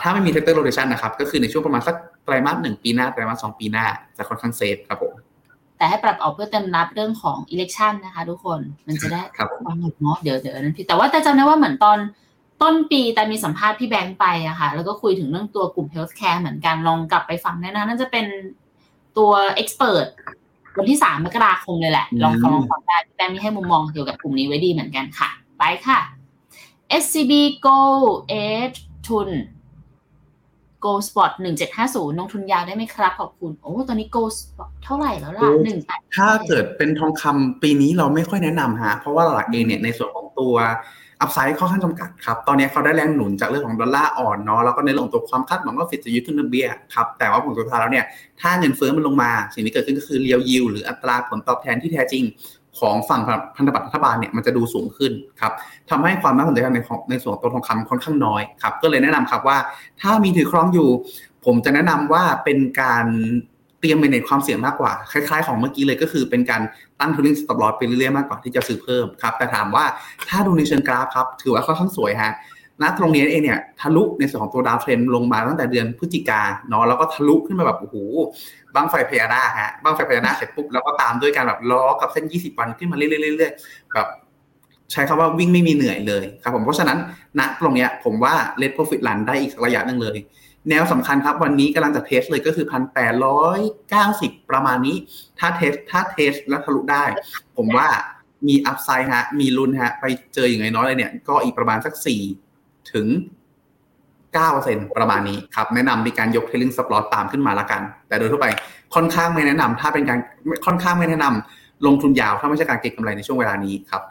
ถ้าไม่มีเทคโนโลยีชันนะครับก็คือในช่วงประมาณสักไตรมาสหนึ่งปีหน้าไตรมาสสองปีหน้าจะค่อนข้าง safe ครับผมแต่ให้ปรับออกเพื่อเตรียมรับเรื่องของ election นะคะ ทุกคนมันจะได้ฟังหมดเนาะเดี๋ยวเดี๋ยวนั้นพี่แต่ว่าแต่จำได้ว่าเหมือนตอนต้นปีแต่มีสัมภาษณ์พี่แบงค์ไปอะค่ะ แล้วก็คุยถึงเรื่องตัวกลุ่ม healthcare เหมือนกันลองกลับไปฟังได้นะน่าจะเป็นตัว expert วันที่สามมกราคมเลยแหละ ลองฟังลองฟังได้พี่แบงค์มีให้มุมมองเกี่ยวกับกลุ่มนี้ไว้ดีเหมือนกันค่ะ ไปค่ะ SCB Go Edge ทุน Go Spot หนึ่งเจ็ดห้าศูนย์ลงทุนยาวได้ไหมครับ ขอบคุณ โอ้ตอนนี้ Go Spot เท่าไหร่แล้วล่ะหนึ่งถ้าเกิดเป็นทองคำปีนี้เราไม่ค่อยแนะนำฮะ เพราะว่าหลักเองเนี่ยในส่วนของตัวอัพไซด์ค่อนข้างจำกัดครับ ตอนนี้เขาได้แรงหนุนจากเรื่องของดอลลาร์อ่อนเนาะ แล้วก็ในเรื่องของตัวความคาดหวังว่าฟิดจะยึดขึ้นดอกเบี้ยครับ แต่ว่าผลสุดท้ายแล้วเนี่ย ถ้าเงินเฟ้อมันลงมา สิ่งที่เกิดขึ้นก็คือเรียวยิวหรืออัตราผลตอบแทนที่แท้จริง ของฝั่งพันธบัตรรัฐบาลเนี่ยมันจะดูสูงขึ้นครับทำให้ความน่าสนใจในของในส่วนตัวทองคำค่อนข้างน้อยครับก็เลยแนะนำครับว่าถ้ามีถือครองอยู่ ผมจะแนะนำว่าเป็นการเตรียมไปในความเสี่ยงมากกว่า คล้ายๆ ของเมื่อกี้เลยก็คือเป็นการตั้ง trading stop loss ไปเรื่อยๆมากกว่าที่จะซื้อเพิ่มครับแต่ถามว่าถ้าดูในเชิงกราฟครับถือว่าค่อนข้างสวยฮะ ณตรงนี้เองเนี่ยทะลุในส่วนของตัวดาวเทรนลงมาตั้งแต่เดือนพฤศจิกาเนาะแล้วก็ทะลุขึ้นมาแบบโอ้โหบังไฟพญานาคฮะบังไฟพญานาคเสร็จปุ๊บแล้วก็ตามด้วยการแบบล้อกับเส้น 20 วันขึ้นมาเรื่อยๆแบบใช้คำว่าวิ่งไม่มีเหนื่อยเลยครับผมเพราะฉะนั้นณตรงเนี้ยผมว่า let profit run ได้อีกระยะหนึ่งเลย แนวสำคัญครับวันนี้กำลังจะ test เลยก็คือพันแปดร้อยเก้าสิบประมาณนี้ ถ้า test ถ้า test แล้วทะลุได้ ผมว่ามี upside ฮะมีลุ้นฮะไปเจออย่างน้อยเลยเนี่ยก็อีกประมาณสักสี่ ถึงเก้าเปอร์ประมาณนี้ครับ แนะนำมีการยก trailing stop ตามขึ้นมาละกัน แต่โดยทั่วไปค่อนข้างไม่แนะนำถ้าเป็นการค่อนข้างไม่แนะนำลงทุนยาวถ้าไม่ใช่การเก็งกำไรในช่วงเวลานี้ครับ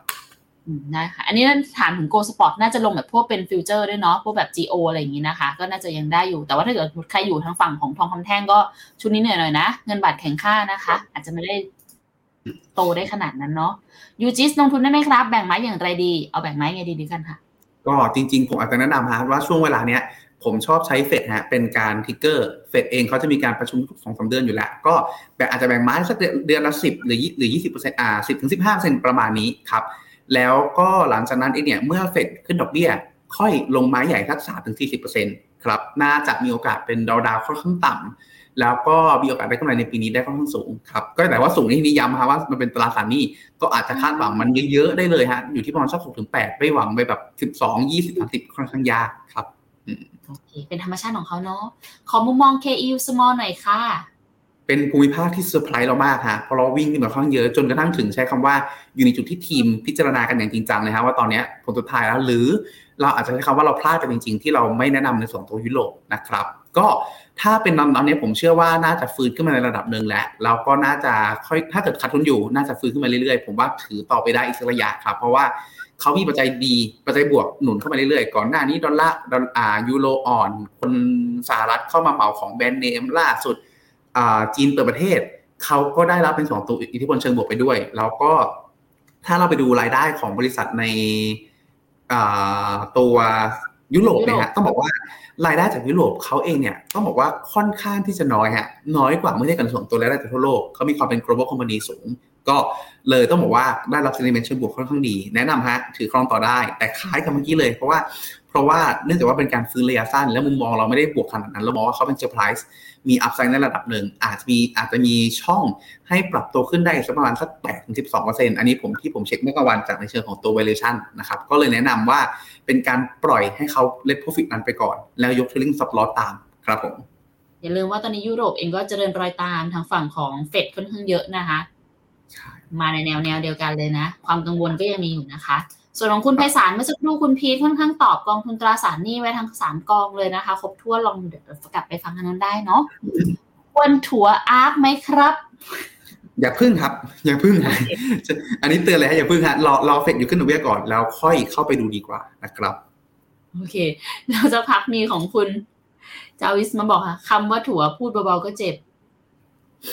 ได้ค่ะ อันนี้ถามถึง Gold Spot น่าจะลงแบบพวกเป็น future ด้วยเนาะ พวกแบบ GO อะไรอย่างนี้นะคะ ก็น่าจะยังได้อยู่ แต่ว่าถ้าเกิดใครอยู่ทางฝั่งของทองคำแท่งก็ช่วงนี้เหนื่อยหน่อยนะ เงินบาทแข็งค่านะคะ อาจจะไม่ได้โตได้ขนาดนั้นเนาะ UGIS ลงทุนได้ไหมครับ แบ่งไม้อย่างไรดี เอาแบ่งไม้ไงดีดีกันค่ะ ก็จริงๆ ผมอาจจะแนะนำฮะว่าช่วงเวลาเนี้ยผมชอบใช้เฟดฮะเป็นการ trigger เฟดเองเขาจะมีการประชุมทุกสองสามเดือนอยู่แล้ว ก็แบ่งอาจจะแบ่งไม้สักเดือนละสิบหรือหรือยี่สิบเปอร์เซ็นต์อ่าสิบถึงสิบห้าเปอร์เซ็นต์ประมาณนี้ครับ แล้วก็หลังจากนั้นเองเนี่ยเมื่อเฟดขึ้นดอกเบี้ย ค่อยลงไม้ใหญ่ทักสามถึงสี่สิบเปอร์เซ็นต์ครับน่าจะมีโอกาสเป็นดาวดาวค่อนข้างต่ำ แล้วก็มีโอกาสได้กำไรในปีนี้ได้ค่อนข้างสูงครับก็แต่ว่าสูงนี่นิย้ำฮะว่ามันเป็นตราสารหนี้ก็อาจจะคาดหวังมันเยอะๆได้เลยฮะอยู่ที่ประมาณสักหกถึงแปดไม่หวังไปแบบสิบสองยี่สิบสามสิบค่อนข้างยากครับโอเคเป็นธรรมชาติของเขาเนาะขอมุมมอง K-EUSMALL หน่อยค่ะเป็นภูมิภาคที่เซอร์ไพรส์เรามากฮะเพราะเราวิ่งขึ้นมาค่อนข้างเยอะจนกระทั่งถึงใช้คำว่าอยู่ในจุดที่ทีมพิจารณากันอย่างจริงจังเลยฮะว่าตอนเนี้ยผลสุดท้ายแล้วหรือเราอาจจะใช้คำว่าเราพลาดไปจริง ๆ ที่เราไม่แนะนำในส่วนตัวยุโรปนะครับ ก็ถ้าเป็นตอนนี้ผมเชื่อว่าน่าจะฟื้นขึ้นมาในระดับหนึ่งแล้วแล้วก็น่าจะค่อยถ้าเกิดขาดทุนอยู่น่าจะฟื้นขึ้นมาเรื่อยๆ ผมว่าถือต่อไปได้อีกสักระยะครับ เพราะว่าเขามีปัจจัยดีปัจจัยบวกหนุนเข้ามาเรื่อยๆ ก่อนหน้านี้ดอลลาร์ดอลอายูโรอ่อน คนสหรัฐเข้ามาเหมาของแบรนด์เนมล่าสุดจีนเปิดประเทศ เขาก็ได้รับเป็นสองตัวอิทธิพลเชิงบวกไปด้วย แล้วก็ถ้าเราไปดูรายได้ของบริษัทในตัวยุโรปเนี่ยฮะต้องบอกว่า รายได้จากยุโรปเขาเองเนี่ยต้องบอกว่าค่อนข้างที่จะน้อยฮะน้อยกว่าเมื่อเทียบกันส่วนตัวรายได้จากทั่วโลกเขามีความเป็น global company สูง ก็เลยต้องบอกว่าได้รับ sentiment เชิงบวกค่อนข้างดี แนะนำฮะถือครองต่อได้ แต่คล้ายกับเมื่อกี้เลยเพราะว่าเพราะว่าเนื่องจากว่าเป็นการฟื้นระยะสั้น และมุมมองเราไม่ได้บวกขนาดนั้น เรามองว่าเขาเป็นเซอร์ไพรส์มี upside ในระดับหนึ่งอาจจะมีอาจจะมีช่องให้ปรับตัวขึ้นได้สักประมาณสักแปดถึงสิบสองเปอร์เซ็นต์อันนี้ผมที่ผมเช็คเมื่อกลางวันจากในเชิงของตัว valuation นะครับก็เลยแนะนำว่า เป็นการปล่อยให้เขา let profit นั้นไปก่อน แล้วยก trailing stop loss ตามครับผม อย่าลืมว่าตอนนี้ยุโรปเองก็เจริญรอยตามทางฝั่งของเฟดค่อนข้างเยอะนะคะมาในแนวแนวเดียวกันเลยนะ ความกังวลก็ยังมีอยู่นะคะ ส่วนของคุณไพศาลเมื่อสักครู่คุณพีทค่อนข้างตอบกองทุนตราสารหนี้ไว้ทั้งสามกองเลยนะคะ ครบถ้วนลองเดี๋ยวกลับไปฟังกันนั้นได้เนาะควรถัวอาร์คไหมครับ อย่าพึ่งครับ อย่าพึ่งอันนี้เตือนเลยฮะอย่าพึ่งฮะรอรอเฟกอยู่ขึ้นดอกเบี้ยก่อนแล้วค่อยเข้าไปดูดีกว่านะครับ โอเค เราจะพักมีของคุณจาวิสมาบอกค่ะคำว่าถั่วพูดเบาๆก็เจ็บ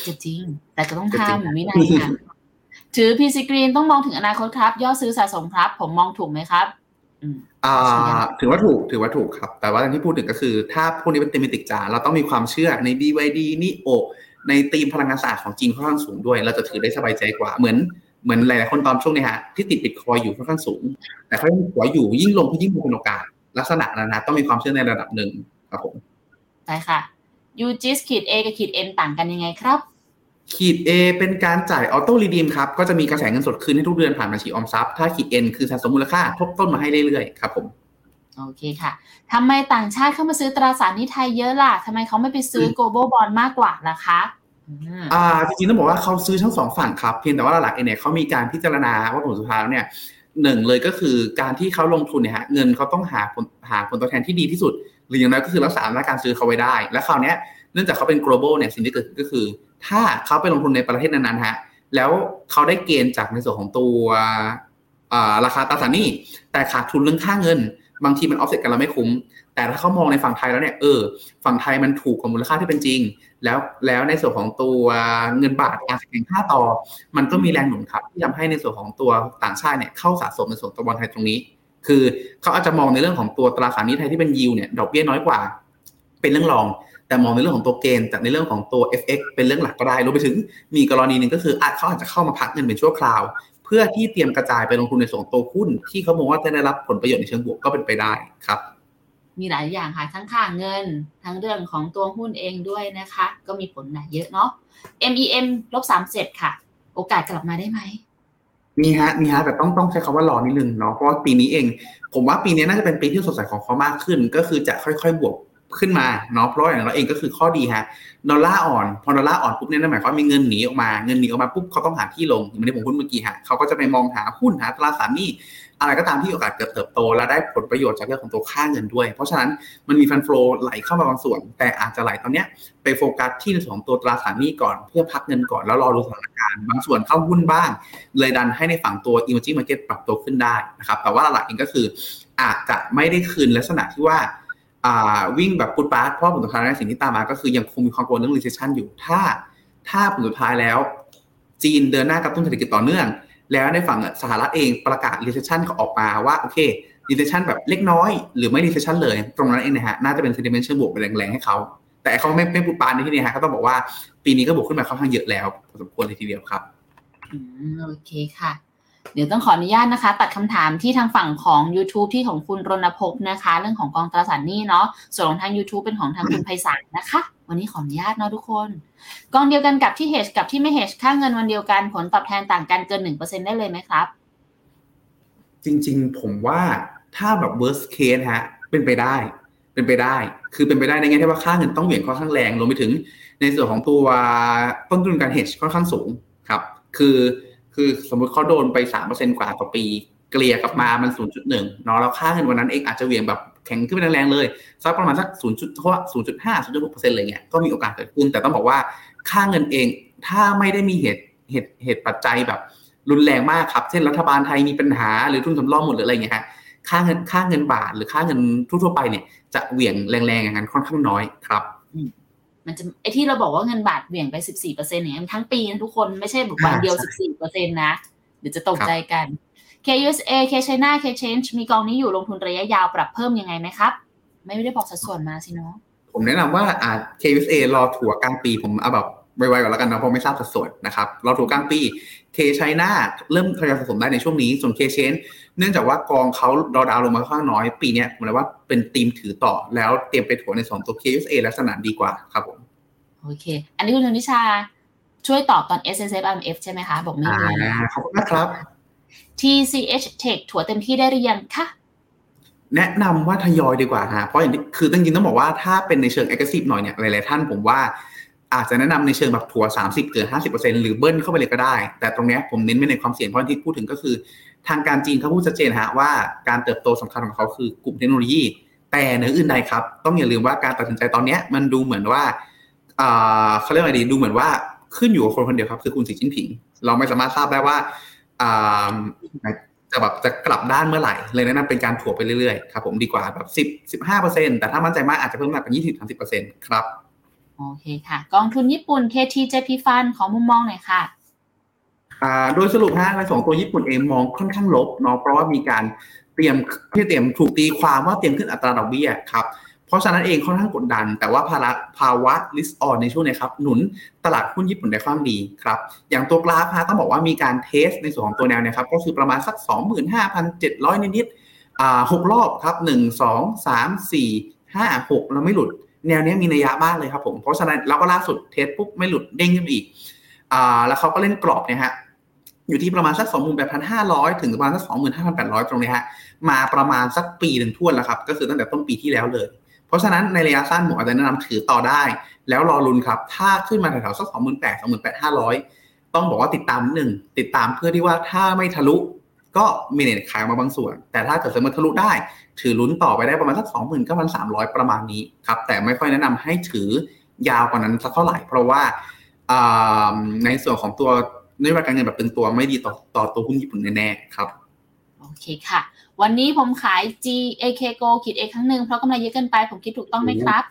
เจ็บจริง แต่ก็ต้องทำวินัยค่ะถือพีซีกรีนต้องมองถึงอนาคตครับย่อซื้อสะสมครับ ผมมองถูกไหมครับอ่าถือว่าถูกถือว่าถูกครับ แต่ว่าที่พูดถึงก็คือ ถ้าพวกนี้เป็นเทมิติกจ๋าเราต้องมีความเชื่อใน BYD นี่โอ ในธีมพลังงานสะอาดของจีนค่อนข้างสูงด้วย เราจะถือได้สบายใจกว่าเหมือนเหมือนหลายๆคนตอนช่วงนี้ฮะที่ติดบิตคอยอยู่ค่อนข้างสูง แต่เขายังหัวอยู่ยิ่งลงก็ยิ่งมีโอกาส ลักษณะนั้นนะต้องมีความเชื่อในระดับหนึ่งครับผมใช่ค่ะยูจิสขีด A กับขีด N ต่างกันยังไงครับขีด A เป็นการจ่ายออโต้รีดีมครับ ก็จะมีกระแสเงินสดคืนให้ทุกเดือนผ่านบัญชีออมทรัพย์ ถ้าขีด N คือสะสมมูลค่าทบต้นมาให้เรื่อยๆ ครับผม โอเคค่ะทำไมต่างชาติเข้ามาซื้อตราสารหนี้ไทยเยอะล่ะทำไมเขาไม่ไปซื้อ global bond มากกว่าล่ะคะอ่าจริงๆต้องบอกว่าเขาซื้อทั้งสองฝั่งครับเพียงแต่ว่าหลักๆเนี่ยเขามีการพิจารณาว่าผลสุดท้ายเนี่ยหนึ่งเลยก็คือการที่เขาลงทุนเนี่ยฮะเงินเขาต้องหาผลหาผลตอบแทนที่ดีที่สุด หรืออย่างน้อยก็คือรักษาและการซื้อเขาไว้ได้ และคราวนี้เนื่องจากเขาเป็น global เนี่ยสิ่งที่เกิดก็คือ ถ้าเขาไปลงทุนในประเทศนั้นๆฮะแล้วเขาได้เกณฑ์จากในส่วนของตัวราคาตราสารหนี้แต่ขาดทุนเรื่องค่าเงิน บางทีมันออฟเซ็ตกันเราไม่คุ้ม แต่ถ้าเขามองในฝั่งไทยแล้วเนี่ยเออฝั่งไทยมันถูกกว่ามูลค่าที่เป็นจริง แล้วแล้วในส่วนของตัวเงินบาทการแข่งค่าต่อ มันก็มีแรงหนุนครับที่ทำให้ในส่วนของตัวต่างชาติเนี่ยเข้าสะสมในส่วนตัวบอลไทยตรงนี้ คือเขาอาจจะมองในเรื่องของตัวตราสารหนี้ไทยที่เป็นยิวเนี่ยดอกเบี้ยน้อยกว่า เป็นเรื่องรอง แต่มองในเรื่องของตัวเกณฑ์จากในเรื่องของตัว FX เป็นเรื่องหลักก็ได้รวมไปถึงมีกรณีหนึ่งก็คืออาจเขาอาจจะเข้ามาพักเงินเป็นชั่วคราว เพื่อที่เตรียมกระจายไปลงทุนในส่วนตัวหุ้น ที่เขามองว่าจะได้รับผลประโยชน์ในเชิงบวกก็เป็นไปได้ครับ มีหลายอย่างค่ะ ทั้งค่าเงิน ทั้งเรื่องของตัวหุ้นเองด้วยนะคะ ก็มีผลหนาเยอะเนาะ MEM ลบสามเจ็ดค่ะ โอกาสกลับมาได้ไหมมีฮะมีฮะแต่ต้องต้องใช้คำว่ารอนิดนึงเนาะเพราะว่าปีนี้เอง ผมว่าปีนี้น่าจะเป็นปีที่สดใสของเขามากขึ้น ก็คือจะค่อยๆ บวก ขึ้นมาเนาะเพราะอย่างเราเองก็คือข้อดีฮะดอลลาร์อ่อนพอดอลลาร์อ่อนปุ๊บเนี่ยนั่นหมายความว่ามีเงินหนีออกมาเงินหนีออกมาปุ๊บเขาต้องหาที่ลงอย่างที่ผมพูดเมื่อกี้ฮะเขาก็จะไปมองหาหุ้นหาตราสารหนี้อะไรก็ตามที่โอกาสเติบโต และได้ผลประโยชน์จากเรื่องของตัวค่าเงินด้วย เพราะฉะนั้นมันมีฟันฟลูไหลเข้ามาบางส่วน แต่อาจจะไหลตอนเนี้ยไปโฟกัสที่ในส่วนของตัวตราสารหนี้ก่อนเพื่อพักเงินก่อนแล้วรอดูสถานการณ์บางส่วนเข้าหุ้นบ้าง เลยดันให้ในฝั่งตัว emerging market ปรับตัวขึ้นได้นะครับแต่ว่าหลักเองก็คืออาจจะไม่ได้คืนลักษณะที่ว่า วิ่งแบบพุทปาร์ตเพราะผลสุดท้ายในสิ่งที่ตามมา ก็คือยังคงมีความกัวเรื่อง recession อยู่ถ้า ถ้าผลสุดท้ายแล้ว จีนเดินหน้ากระตุ้นเศรษฐกิจต่อเนื่อง แล้วในฝั่งสหรัฐเองประกาศ recession ออกมาว่าโอเค recession แบบเล็กน้อย หรือไม่ recession เลย ตรงนั้นเองนะฮะน่าจะเป็น sentiment เชิงบวกไปแรงๆให้เขาแต่เขาไม่ไม่พูดปานในที่นี้ฮะก็ต้องบอกว่าปีนี้ก็บวกขึ้นมาค่อนข้างเยอะแล้วพอสมควรเลยทีเดียวครับโอเคค่ะ เดี๋ยวต้องขออนุญาตนะคะ ตัดคำถามที่ทางฝั่งของ YouTube ที่ของคุณรณพงศ์นะคะ เรื่องของกองตราสารหนี้เนาะส่วนของทาง YouTube เป็นของทางคุณไพศาลนะคะ วันนี้ขออนุญาตเนาะทุกคน กองเดียวกันกับที่ hedge กับที่ไม่ hedge ค่าเงินวันเดียวกันผลตอบแทนต่างกันเกินหนึ่งเปอร์เซ็นได้เลยไหมครับ จริงๆ ผมว่าถ้าแบบ worst case ฮะ เป็นไปได้ เป็นไปได้ คือเป็นไปได้ในแง่ที่ว่าค่าเงินต้องเหวี่ยงค่อนข้างแรงรวมไปถึง ในส่วนของตัวต้นทุนการ hedge ค่อนข้างสูงครับ คือ คือสมมติเขาโดนไปสามเปอร์เซ็นกว่าต่อปี เกลี่ยกลับมามันศูนย์จุดหนึ่งเนาะแล้วค่าเงินวันนั้นเองอาจจะเวียงแบบแข็งขึ้นไปแรงๆเลยสักประมาณสักศูนย์จุดเพราะว่าศูนย์จุดห้าศูนย์จุดหกเปอร์เซ็นต์อะไรเงี้ยก็มีโอกาสเกิดขึ้น แต่ต้องบอกว่าค่าเงินเองถ้าไม่ได้มีเหตุเหตุเหตุปัจจัยแบบ รุนแรงมากครับ เช่นรัฐบาลไทยมีปัญหาหรือทุนสำรองหมดหรืออะไรเงี้ยฮะค่าเงินค่าเงินบาทหรือค่าเงินทั่วๆไปเนี่ยจะเหวี่ยงแรงๆอย่างนั้นค่อนข้างน้อยครับ มันจะไอที่เราบอกว่าเงินบาทเหวี่ยงไปสิบสี่เปอร์เซ็นต์เนี่ยทั้งปีนะทุกคนไม่ใช่แบบวันเดียวสิบสี่เปอร์เซ็นต์นะเดี๋ยวจะตกใจกัน KUSA K China K Change มีกองนี้อยู่ลงทุนระยะยาวปรับเพิ่มยังไงไหมครับ ไม่ได้บอกสัดส่วนมาสิเนาะผมแนะนำว่าอ่า KUSA รอถั่วกลางปีผมเอาแบบไวๆก่อนแล้วกันนะเพราะไม่ทราบสัดส่วนนะครับรอถั่วกลางปี K China เริ่มทยอยสะสมได้ในช่วงนี้ส่วน K Change เนื่องจากว่ากองเขาดอดาวลงมาค่อนข้างน้อย ปีเนี้ยผมเลยว่าเป็นทีมถือต่อแล้วเตรียมไปถั่วในสองตัว KUSA ลักษณะดีกว่าครับผม โอเค อันนี้คุณธนิชาช่วยตอบตอน S S F M F ใช่ไหมคะ บอกไม่อ่ามีขอบคุณมากครับ T C H Tech ถั่วเต็มที่ได้หรือยังคะแนะนำว่าทยอยดีกว่าฮะเพราะอย่างที่คือจริงๆต้องบอกว่าถ้าเป็นในเชิง aggressive หน่อยเนี่ยหลายๆท่านผมว่าอาจจะแนะนำในเชิงแบบถัว30เกิน50%หรือเบิ้ลเข้าไปเลยก็ได้ แต่ตรงเนี้ยผมเน้นไปในความเสี่ยงเพราะที่พูดถึงก็คือ ทางการจีนเขาพูดชัดเจนฮะว่าการเติบโตสำคัญของเขาคือกลุ่มเทคโนโลยี แต่เหนืออื่นใดครับ ต้องอย่าลืมว่าการตัดสินใจตอนนี้มันดูเหมือนว่าอ่าเขาเรียกอะไรดีดูเหมือนว่าขึ้นอยู่กับคนคนเดียวครับ คือคุณสีจิ้นผิง เราไม่สามารถทราบได้ว่าาจะแบบจะกลับด้านเมื่อไหร่ เลยแนะนำเป็นการถั่วไปเรื่อยๆครับผมดีกว่าแบบสิบสิบห้าเปอร์เซ็นแต่ถ้ามั่นใจมากอาจจะเพิ่มมากเป็นยี่สิบสามสิบเปอร์เซ็นต์ครับโอเคค่ะ กองทุนญี่ปุ่น KT JP Fund ขอมุมมองหน่อยค่ะ โดยสรุปฮะในสองตัวญี่ปุ่นเองมองค่อนข้างลบเนาะเพราะว่ามีการเตรียมที่เตรียมถูกตีความว่าเตรียมขึ้นอัตราดอกเบี้ยครับเพราะฉะนั้นเองค่อนข้างกดดัน แต่ว่าภาระภาวะ risk on ในช่วงนี้ครับหนุนตลาดหุ้นญี่ปุ่นได้ค่อนข้างดีครับอย่างตัวกราฟฮะต้องบอกว่ามีการเทสในส่วนของตัวแนวเนี่ยครับก็คือประมาณสัก 25,700 นิดๆอ่าหกรอบครับ 1 2 3 4 5 6 แล้วไม่หลุด แนวนี้มีนัยยะมากเลยครับผมเพราะฉะนั้นแล้วก็ล่าสุดเทสปุ๊บไม่หลุดเด้งขึ้นอีกอ่าแล้วเขาก็เล่นกรอบเนี่ยฮะ อยู่ที่ประมาณสัก 28,500 ถึงประมาณสัก 25,800 ตรงนี้ฮะ มาประมาณสักปีหนึ่งทั่วแล้วครับ ก็คือตั้งแต่ต้นปีที่แล้วเลย เพราะฉะนั้นในระยะสั้นผมอาจจะแนะนำถือต่อได้ แล้วรอรุนครับ ถ้าขึ้นมาแถวๆสัก 28,000 28,500 ต้องบอกว่าติดตามหนึ่ง ติดตามเพื่อที่ว่าถ้าไม่ทะลุก็มีเน็ตขายมาบางส่วน แต่ถ้าเกิดสมมติทะลุได้ ถือลุ้นต่อไปได้ประมาณสัก 29,300 ประมาณนี้ครับ แต่ไม่ค่อยแนะนำให้ถือยาวกว่านั้นสักเท่าไหร่ เพราะว่าในส่วนของตัว นโยบายการเงินแบบตึงตัวไม่ดีต่อต่อตัวหุ้นญี่ปุ่นแน่ๆครับโอเคค่ะ วันนี้ผมขาย G AK Go ขีด A ครั้งหนึ่งเพราะกำไรเยอะเกินไปผมคิดถูกต้องไหมครับ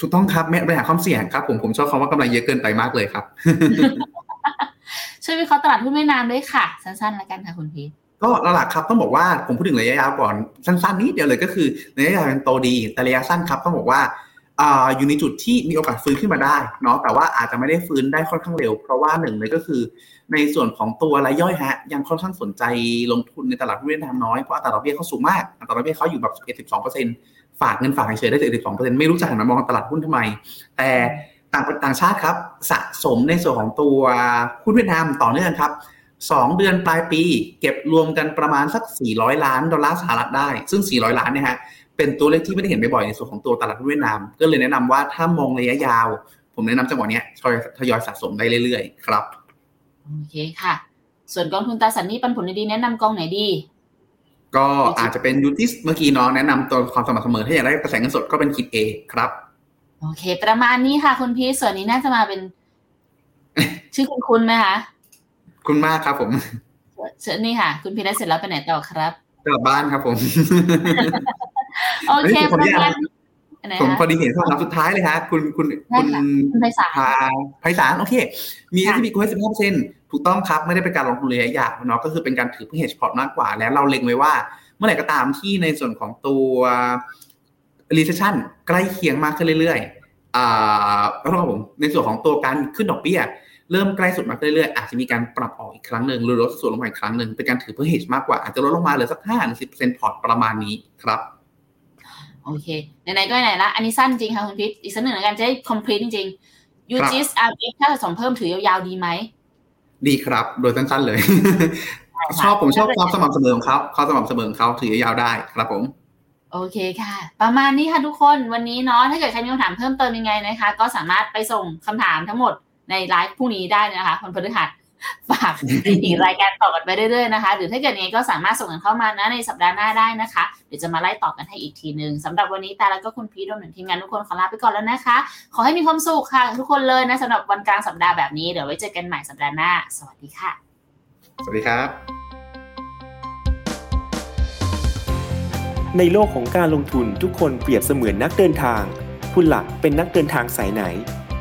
ถูกต้องครับไม่บริหารความเสี่ยงครับ ผมผมชอบคำว่ากำไรเยอะเกินไปมากเลยครับ ช่วยวิเคราะห์ตลาดหุ้นเวียดนามด้วยค่ะ สั้นๆแล้วกันค่ะคุณพีทก็หลักๆครับต้องบอกว่าผมพูดถึงระยะยาวก่อนสั้นๆนิดเดียวเลยก็คือระยะยาวเป็นโตดีแต่ระยะสั้นครับต้องบอกว่า อยู่ในจุดที่มีโอกาสฟื้นขึ้นมาได้เนาะแต่ว่าอาจจะไม่ได้ฟื้นได้ค่อนข้างเร็ว เพราะว่าหนึ่งเลยก็คือ ในส่วนของตัวรายย่อยฮะยังค่อนข้างสนใจลงทุนในตลาดหุ้นเวียดนามน้อยเพราะอัตราดอกเบี้ยเขาสูงมากอัตราดอกเบี้ยเขาอยู่แบบ11 12เปอร์เซ็นฝากเงินฝากเฉยได้11 12เปอร์เซ็นไม่รู้จะหันมามองตลาดหุ้นทำไม แต่ต่างต่างชาติครับสะสมในส่วนของตัวหุ้นเวียดนามต่อเนื่องครับสองเดือนปลายปี เก็บรวมกันประมาณสัก 400 ล้านดอลลาร์สหรัฐได้ ซึ่ง 400 ล้านเนี่ยฮะ เป็นตัวเลขที่ไม่ได้เห็นบ่อยๆในส่วนของตัวตลาดหุ้นเวียดนาม ก็เลยแนะนำว่าถ้ามองระยะยาว ผมแนะนำจังหวะเนี้ยทยอยทยอยสะสมได้เรื่อยๆ ครับ โอเคค่ะ ส่วนกองทุนตราสารหนี้ปันผลดีๆแนะนำกองไหนดี ก็อาจจะเป็นยูทิสเมื่อกี้น้องแนะนำตัวความสม่ำเสมอถ้าอยากได้กระแสเงินสดก็เป็นคิดเอครับ โอเค ประมาณนี้ค่ะคุณพีทส่วนนี้น่าจะมาเป็น ชื่อคุณคุณไหมคะคุณมากครับผมเชิญนี่ค่ะ คุณพีทได้เสร็จแล้วไปไหนต่อครับกลับบ้านครับผม โอเคเฮ้ยขอปอนุระญาตมาณอันไหนผมคะพอดีเห็นคำถามสุดท้ายเลยฮะคุณคุณได้คุณค่ะคุณไพศาลพาไพศาลโอเค มีค่ะ SCB กูให้สิบห้าเปอร์เซ็นต์ถูกต้องครับ ไม่ได้เป็นการลงทุนระยะยาวเนาะก็คือเป็นการถือเพื่อ hedge port มากกว่า แล้วเราเล็งไว้ว่า เมื่อไหร่ก็ตามที่ในส่วนของตัว recession ใกล้เคียงมากขึ้นเรื่อยๆอ่าแล้วก็ผมในส่วนของตัวการขึ้นดอกเบี้ยเริ่มใกล้สุดมากขึ้นเรื่อยๆอาจจะมีการปรับออกอีกครั้งหนึ่งหรือลดสัดส่วนลงมาอีกครั้งหนึ่งเป็นการถือเพื่อ hedge มากกว่าอาจจะลดลงมาเหลือสักห้าหรือสิบเปอร์เซ็นต์พอร์ตประมาณนี้ครับ โอเคไหนๆก็ไหนๆละอันนี้สั้นจริงค่ะคุณพิษอีกสักหนึ่งแล้วกันจะได้ complete จริงๆ u ครับ g i s RF ถ้าสะสมเพิ่มถือยาวๆดีไหมดีครับ โดยสั้นๆเลยค่ะชอบผมชอบความสม่ำเสมอของเขาความสม่ำเสมอของเขาถือยาวได้ครับผมโอเคค่ะ ประมาณนี้ค่ะทุกคนวันนี้เนาะถ้าเกิดใครมีคำถามเพิ่มเติมยังไงนะคะ ก็สามารถไปส่งคำถามทั้งหมดในไลฟ์พรุ่งนี้ได้นะคะคนพฤหัส ฝากอีกรายการต่อกันไปเรื่อยๆนะคะ หรือถ้าเกิดยังไงก็สามารถส่งกันเข้ามานะในสัปดาห์หน้าได้นะคะ เดี๋ยวจะมาไล่ต่อกันให้อีกทีหนึ่งสำหรับวันนี้แต่แล้วก็คุณพีทรวมถึงทีมงานทุกคนขอลาไปก่อนแล้วนะคะ ขอให้มีความสุขค่ะ ทุกคนเลยนะสำหรับวันกลางสัปดาห์แบบนี้เดี๋ยวไว้เจอกันใหม่สัปดาห์หน้า สวัสดีค่ะ สวัสดีครับ ในโลกของการลงทุนทุกคนเปรียบเสมือนนักเดินทาง คุณหลักเป็นนักเดินทางสายไหน